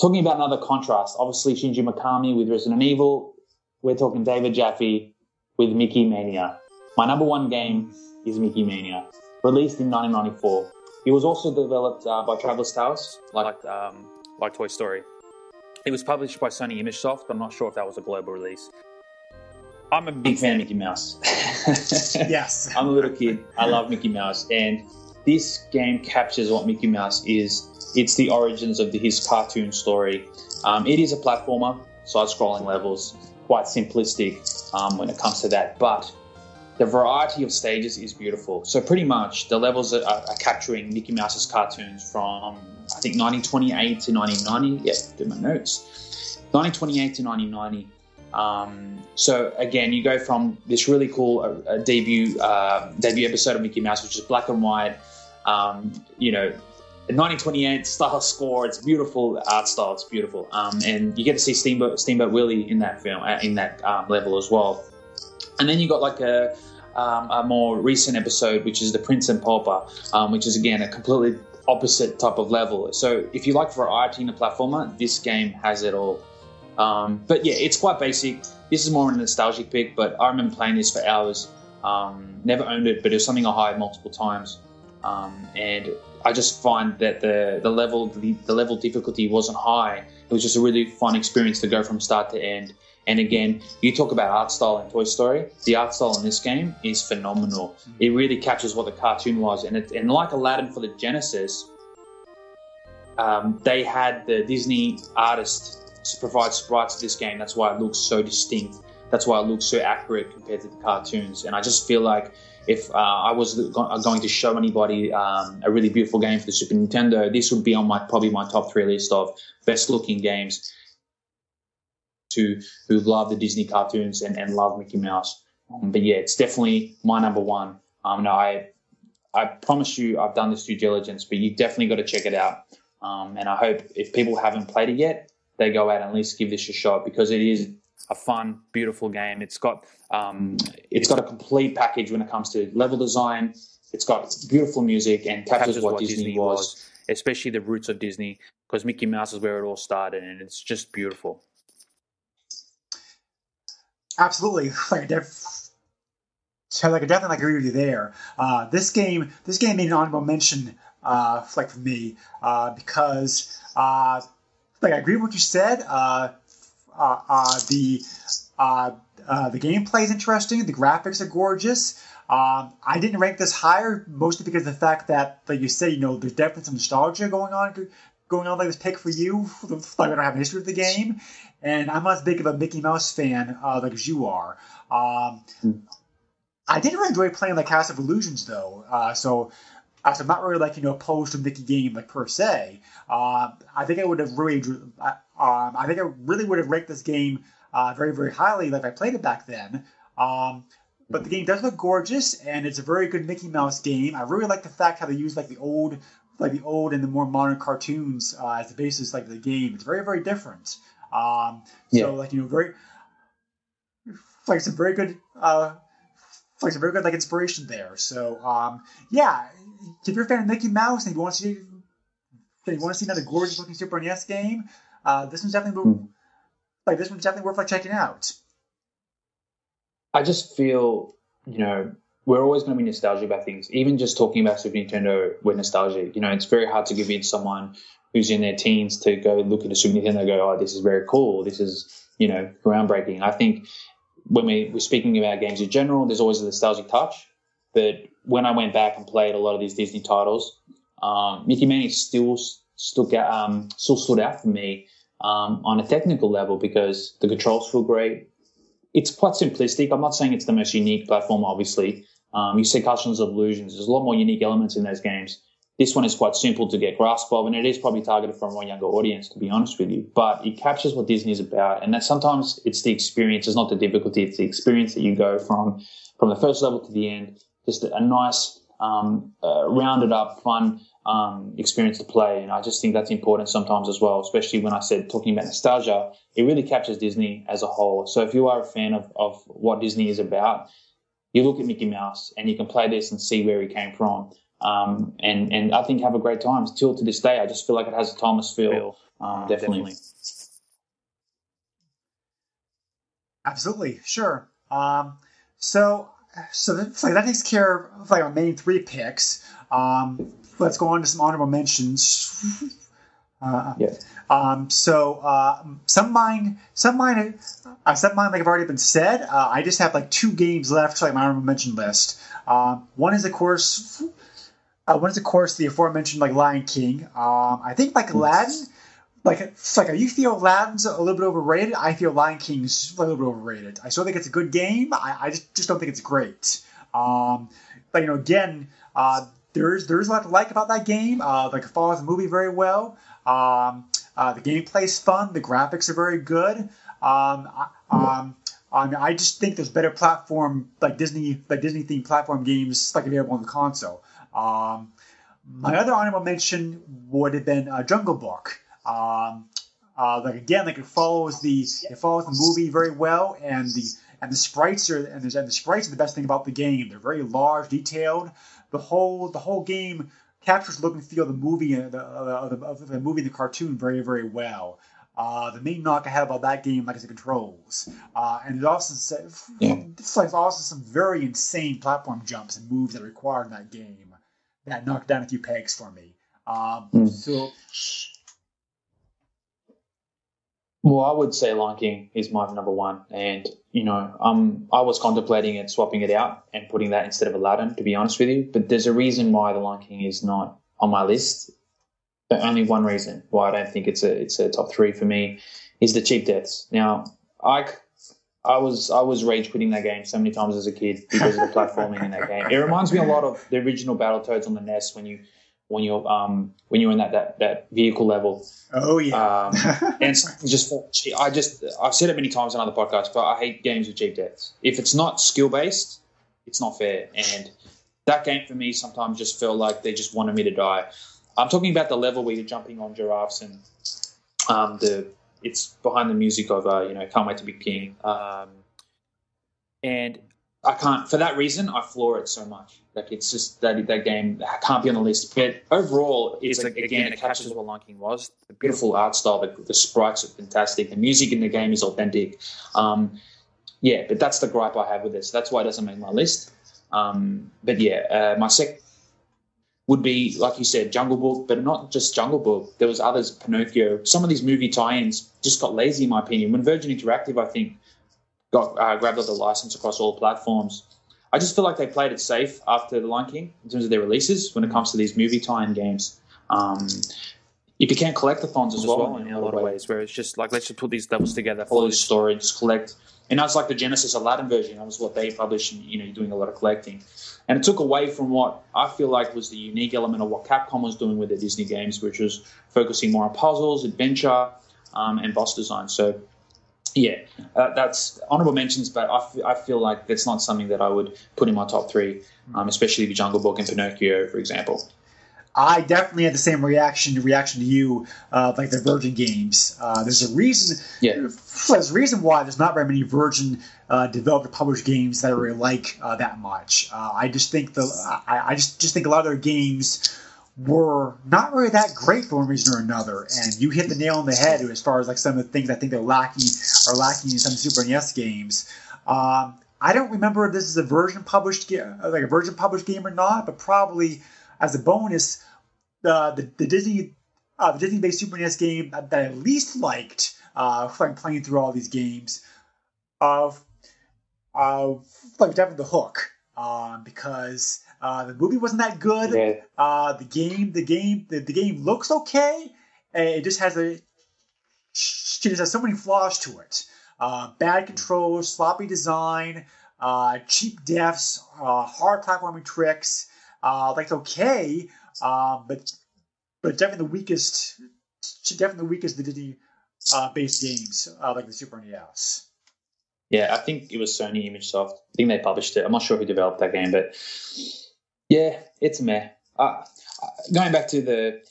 Talking about another contrast, obviously Shinji Mikami with Resident Evil. We're talking David Jaffe with Mickey Mania. My number one game is Mickey Mania released in 1994. It was also developed uh, by Traveller's Tales, like um, like Toy Story. It was published by Sony ImageSoft, but I'm not sure if that was a global release. I'm a big fan of Mickey Mouse. yes. I'm a little kid. I love Mickey Mouse. And this game captures what Mickey Mouse is. It's the origins of the, his cartoon story. Um, it is a platformer, side scrolling levels, quite simplistic um, when it comes to that. But the variety of stages is beautiful. So pretty much the levels are, are capturing Mickey Mouse's cartoons from I think 1928 to 1990. Yeah, do my notes. 1928 to 1990. Um, so again, you go from this really cool uh, debut uh, debut episode of Mickey Mouse, which is black and white. Um, you know, 1928 style score. It's beautiful art style. It's beautiful, um, and you get to see Steamboat Steamboat Willie in that film, uh, in that um, level as well. And then you got like a um, a more recent episode, which is the Prince and Pauper, um, which is again a completely opposite type of level. So if you like variety in a platformer, this game has it all. Um, but yeah, it's quite basic. This is more of a nostalgic pick, but I remember playing this for hours. Um, never owned it, but it was something I hired multiple times, um, and I just find that the the level the, the level difficulty wasn't high. It was just a really fun experience to go from start to end And again, you talk about art style in Toy Story. The art style in this game is phenomenal. It really captures what the cartoon was, and it, and like Aladdin for the Genesis, um, they had the Disney artist provide sprites to this game. That's why it looks so distinct. That's why it looks so accurate compared to the cartoons. And I just feel like if uh, I was going to show anybody um, a really beautiful game for the Super Nintendo, this would be on my probably my top three list of best looking games to who love the Disney cartoons and, and love Mickey Mouse. Um, but yeah, it's definitely my number one. Um, no, I I promise you, I've done this due diligence, but you definitely got to check it out. Um, and I hope if people haven't played it yet, they go out and at least give this a shot because it is a fun, beautiful game. It's got um, it's got a complete package when it comes to level design. It's got beautiful music and captures, captures what, what, Disney, Disney was, was, especially the roots of Disney, because Mickey Mouse is where it all started, and it's just beautiful. Absolutely, like I def- like I definitely agree with you there. Uh, this game, this game made an honorable mention, uh, like for me, uh, because uh, like I agree with what you said. Uh, uh, uh, the uh, uh, the gameplay is interesting. The graphics are gorgeous. Um, I didn't rank this higher mostly because of the fact that, like you said, you know, there's definitely some nostalgia going on going on like this pick for you. Like I don't have a history of the game, and I'm not as big of a Mickey Mouse fan uh, like as you are. Um, I didn't really enjoy playing like Castle of Illusions though, uh, so. Uh, so I'm not really like you know opposed to Mickey game like per se. Uh, I think I would have really um, I think I really would have ranked this game uh, very, very highly like I played it back then. Um, but the game does look gorgeous, and it's a very good Mickey Mouse game. I really like the fact how they use like the old, like the old and the more modern cartoons uh, as the basis like the game. It's very, very different. Um, so yeah. like you know, very like some very good, uh, like some very good like inspiration there. So um, yeah, if you're a fan of Mickey Mouse and you want to see, if you want to see another gorgeous looking Super NES game, uh, this one's definitely mm. like this one's definitely worth like checking out. I just feel, you know, we're always going to be nostalgic about things. Even just talking about Super Nintendo, we're nostalgic. You know, it's very hard to in someone who's in their teens to go look at a Super Nintendo and go, oh, this is very cool. This is, you know, groundbreaking. I think when we, we're speaking about games in general, there's always a nostalgic touch. But when I went back and played a lot of these Disney titles, um, Mickey Mania still stuck out, um, still stood out for me um, on a technical level because the controls feel great. It's quite simplistic. I'm not saying it's the most unique platform, obviously. Um, you see Castles of Illusions. There's a lot more unique elements in those games. This one is quite simple to get grasp of, and it is probably targeted for a more younger audience, to be honest with you. But it captures what Disney is about, and that sometimes it's the experience. It's not the difficulty. It's the experience that you go from from the first level to the end. Just a nice, um, uh, rounded up, fun um, experience to play. And I just think that's important sometimes as well, especially when I said talking about nostalgia, it really captures Disney as a whole. So if you are a fan of, of what Disney is about, you look at Mickey Mouse and you can play this and see where he came from. Um, and, and I think have a great time. Still to this day, I just feel like it has a timeless feel. Um, definitely. definitely. Absolutely, sure. Um, so, so that, like, that takes care of like our main three picks. Um, let's go on to some honorable mentions. Uh, yeah. Um, so uh, some mine, some mine, uh, some mine like have already been said. Uh, I just have like two games left like my honorable mention list. Uh, one is of course, uh, one is of course the aforementioned like Lion King. Um, I think like Aladdin, like it's like you feel Aladdin's a little bit overrated. I feel Lion King's a little bit overrated. I still think it's a good game. I, I just, just don't think it's great. Um, but you know, again, uh, there's there's a lot to like about that game. Uh, like it follows the movie very well. Um, uh, the gameplay's fun. The graphics are very good. Um, um, um, I just think there's better platform like Disney like Disney themed platform games like available on the console. Um, my other honorable mention would have been uh, Jungle Book. Um, uh, like again, like it follows the it follows the movie very well, and the and the sprites are and and the sprites are the best thing about the game. They're very large, detailed the whole the whole game captures the look and feel of the movie uh, the, uh, the, of the movie the cartoon very very well. Uh, the main knock I had about that game, like, is the controls, uh, and it also yeah. it's like also some very insane platform jumps and moves that are required in that game that knocked down a few pegs for me. Um, mm. So Well, I would say Lion King is my number one, and you know, um, I was contemplating it, swapping it out, and putting that instead of Aladdin. To be honest with you, but there's a reason why the Lion King is not on my list. But only one reason why I don't think it's a it's a top three for me is the cheap deaths. Now, I I was I was rage quitting that game so many times as a kid because of the platforming in that game. It reminds me a lot of the original Battletoads on the NES when you when you're um when you're in that that, that vehicle level. Oh yeah. Um, and just I just I've said it many times on other podcasts, but I hate games with cheap deaths. If it's not skill based, it's not fair. And that game for me sometimes just felt like they just wanted me to die. I'm talking about the level where you're jumping on giraffes and um, the it's behind the music of uh, you know can't wait to be king. Um, and I can't for that reason I floor it so much. Like it's just that that game can't be on the list. But overall, it's, like, again it captures what Lion King was. The beautiful art style, the, the sprites are fantastic. The music in the game is authentic. Um, yeah, but that's the gripe I have with this. So that's why it doesn't make my list. Um, but yeah, uh, my sec would be like you said, Jungle Book, but not just Jungle Book. There was others, Pinocchio. Some of these movie tie-ins just got lazy, in my opinion. When Virgin Interactive, I think, got uh, grabbed up the license across all platforms, I just feel like they played it safe after The Lion King in terms of their releases when it comes to these movie tie-in games. Um, you became collectathons as, as well, well in a lot of ways, where it's just like let's just put these levels together, follow the story, just collect. And that's like the Genesis Aladdin version. That was what they published, and you know, you're doing a lot of collecting. And it took away from what I feel like was the unique element of what Capcom was doing with their Disney games, which was focusing more on puzzles, adventure, um, and boss design. So, yeah, uh, that's honorable mentions, but I, f- I feel like that's not something that I would put in my top three, um, especially the Jungle Book and Pinocchio, for example. I definitely had the same reaction reaction to you, uh, like the Virgin games. Uh, there's a reason. Yeah. There's a reason why there's not very many Virgin uh, developed or published games that I really like uh, that much. Uh, I just think the I, I, just just think a lot of their games were not really that great for one reason or another. And you hit the nail on the head as far as like some of the things I think they're lacking are lacking in some Super NES games. Um, I don't remember if this is a version published like a version published game or not, but probably as a bonus the the, the Disney uh, the Disney based Super NES game that, I least liked uh, playing through all these games of uh, like definitely the hook uh, because uh, the movie wasn't that good. Yeah. Uh, the game the game the, the game looks okay. It just has a it just has so many flaws to it. Uh, bad controls, sloppy design, uh, cheap deaths, uh, hard platforming tricks. Uh, like okay, um, but but definitely the weakest, definitely the weakest the Disney uh, based games, uh, like the Super NES. Yeah, I think it was Sony Image Soft. I think they published it. I'm not sure who developed that game, but yeah, it's meh. Uh, going back to the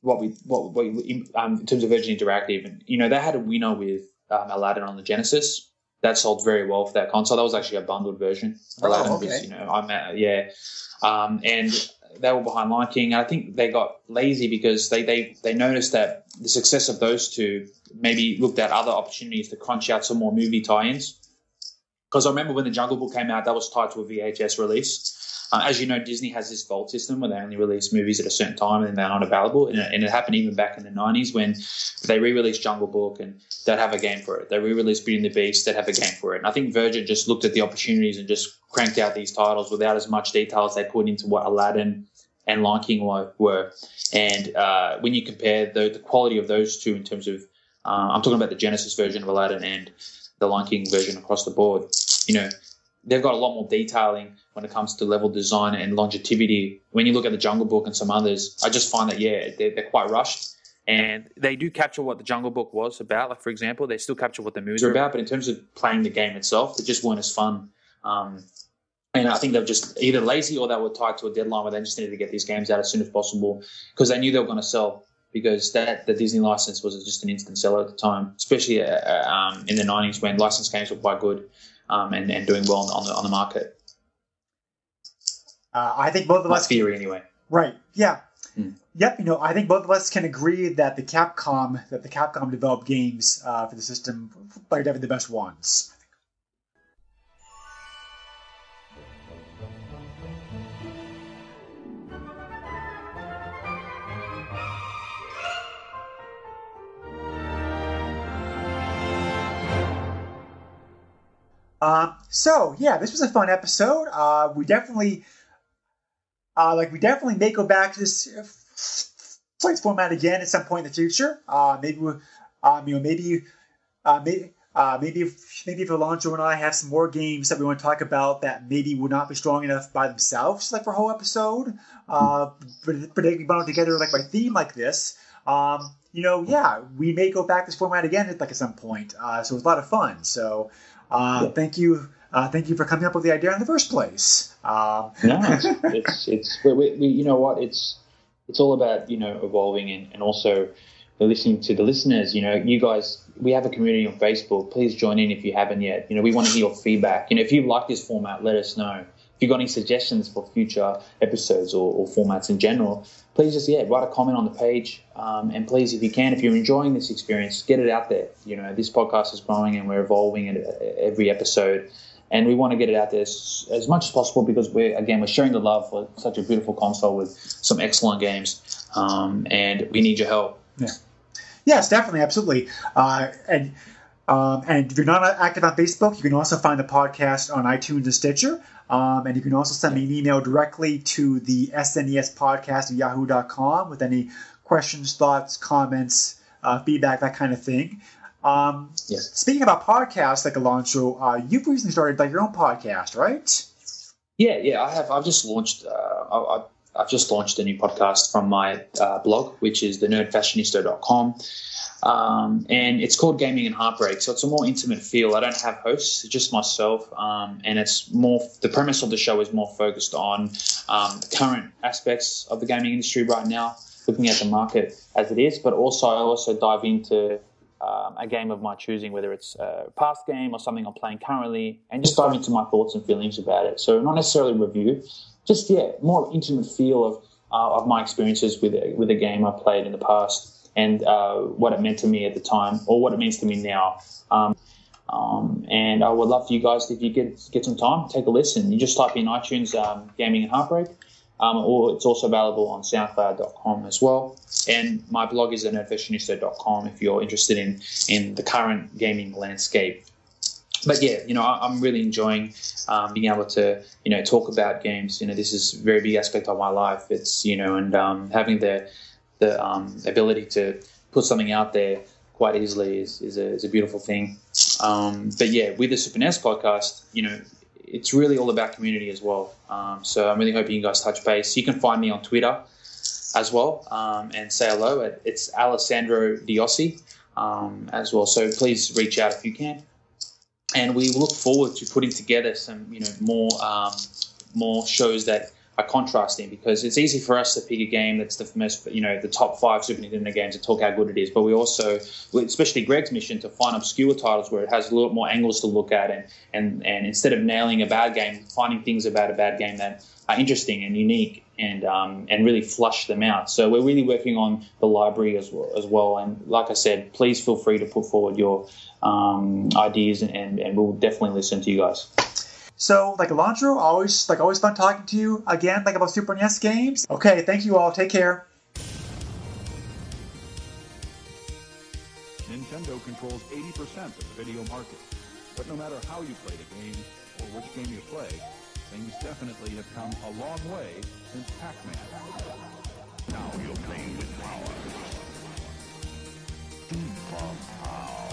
what we what, what um, in terms of Virgin Interactive, and you know they had a winner with um, Aladdin on the Genesis. That sold very well for that console. That was actually a bundled version. Oh, Aladdin okay. was, you know, I'm uh, yeah, um, and they were behind Lion King. I think they got lazy because they, they, they noticed that the success of those two maybe looked at other opportunities to crunch out some more movie tie-ins. Because I remember when the Jungle Book came out, that was tied to a VHS release. Uh, as you know, Disney has this vault system where they only release movies at a certain time and then they're not available. And it, and it happened even back in the 90s when they re-released Jungle Book and they'd have a game for it. They re-released Beauty and the Beast, they'd have a game for it. And I think Virgin just looked at the opportunities and just cranked out these titles without as much detail as they put into what Aladdin and Lion King were. And uh, when you compare the, the, quality of those two in terms of, uh, I'm talking about the Genesis version of Aladdin and the Lion King version across the board, you know, they've got a lot more detailing when it comes to level design and longevity. When you look at the Jungle Book and some others, I just find that yeah, they're, they're quite rushed. And they do capture what the Jungle Book was about. Like for example, they still capture what the movies are about, but in terms of playing the game itself, they just weren't as fun. Um, and I think they're just either lazy or they were tied to a deadline where they just needed to get these games out as soon as possible because they knew they were going to sell. Because that the Disney license was just an instant seller at the time, especially uh, uh um, in the '90s when licensed games were quite good um, and, and doing well on the on the market. Uh, I think both of My us. theory, anyway. Right. Yeah. Mm. Yep. You know, I think both of us can agree that the Capcom that the Capcom developed games uh, for the system are definitely the best ones. Uh, so yeah, this was a fun episode. Uh, we definitely, uh, like, we definitely may go back to this flight format again at some point in the future. Uh, maybe, we, um, you know, maybe, uh, maybe. Uh, maybe if maybe if Alonso and I have some more games that we want to talk about that maybe would not be strong enough by themselves, like for a whole episode, uh, but, but they together like by theme like this. Um, you know, yeah, we may go back this format again at like at some point. Uh, so it was a lot of fun. So uh, yeah. thank you, uh, thank you for coming up with the idea in the first place. Um, no, it's it's we, we, you know what it's it's all about you know evolving and, and also listening to the listeners. You know, you guys, we have a community on Facebook. Please join in if you haven't yet. You know, we want to hear your feedback. You know, if you like this format, let us know. You've got any suggestions for future episodes or, or formats in general, please just yeah write a comment on the page. Um, and please, if you can, if you're enjoying this experience, get it out there. You know, this podcast is growing and we're evolving at every episode and we want to get it out there as, as, much as possible because we're again we're sharing the love for such a beautiful console with some excellent games, um, and we need your help. Yeah. Yes, definitely, absolutely. Uh, and um, and if you're not active on Facebook, you can also find the podcast on iTunes and Stitcher. Um, and you can also send me an email directly to the SNES podcast at yahoo.com with any questions, thoughts, comments, uh, feedback, that kind of thing. Um, yes. Speaking about podcasts, like Alonso, uh, you've recently started like your own podcast, right? Yeah, yeah, I have. I've just launched. Uh, I, I've just launched a new podcast from my uh, blog, which is the nerdfashionista.com. Um, and it's called Gaming and Heartbreak. So it's a more intimate feel. I don't have hosts, just myself. Um, and it's more, the premise of the show is more focused on um, current aspects of the gaming industry right now, looking at the market as it is, but also I also dive into um, a game of my choosing, whether it's a past game or something I'm playing currently, and just dive into my thoughts and feelings about it. So not necessarily review, just yeah, more intimate feel of uh, of my experiences with with a game I played in the past and uh, what it meant to me at the time or what it means to me now. Um, um, and I would love for you guys if you get get some time, take a listen. You just type in iTunes um, Gaming and Heartbreak, um, or it's also available on SoundCloud.com as well. And my blog is at nerdfashionista.com if you're interested in in the current gaming landscape but yeah, you know, I, am really enjoying um, being able to, you know, talk about games. You know, this is a very big aspect of my life. It's, you know, and um, having the the um, ability to put something out there quite easily is, is, a, is a beautiful thing. Um, but yeah, with the Super NES podcast, you know, it's really all about community as well. Um, so I'm really hoping you guys touch base. You can find me on Twitter as well um, and say hello. It's Alessandro Diossi as well. So please reach out if you can and we look forward to putting together some you know more um, more shows that are contrasting because it's easy for us to pick a game that's the most you know the top five Super Nintendo games and talk how good it is, but we also especially Greg's mission to find obscure titles where it has a lot more angles to look at and and and instead of nailing a bad game, finding things about a bad game that are interesting and unique and um, and really flush them out. So we're really working on the library as well, as well. And like I said, please feel free to put forward your um, ideas, and, and, and we'll definitely listen to you guys. So, like Alonso, always like always fun talking to you again, like about Super NES games. Okay, thank you all. Take care. Nintendo controls 80% of the video market. But no matter how you play the game or which game you play, things definitely have come a long way since Pac-Man. Now you're playing with power. Steampunk power.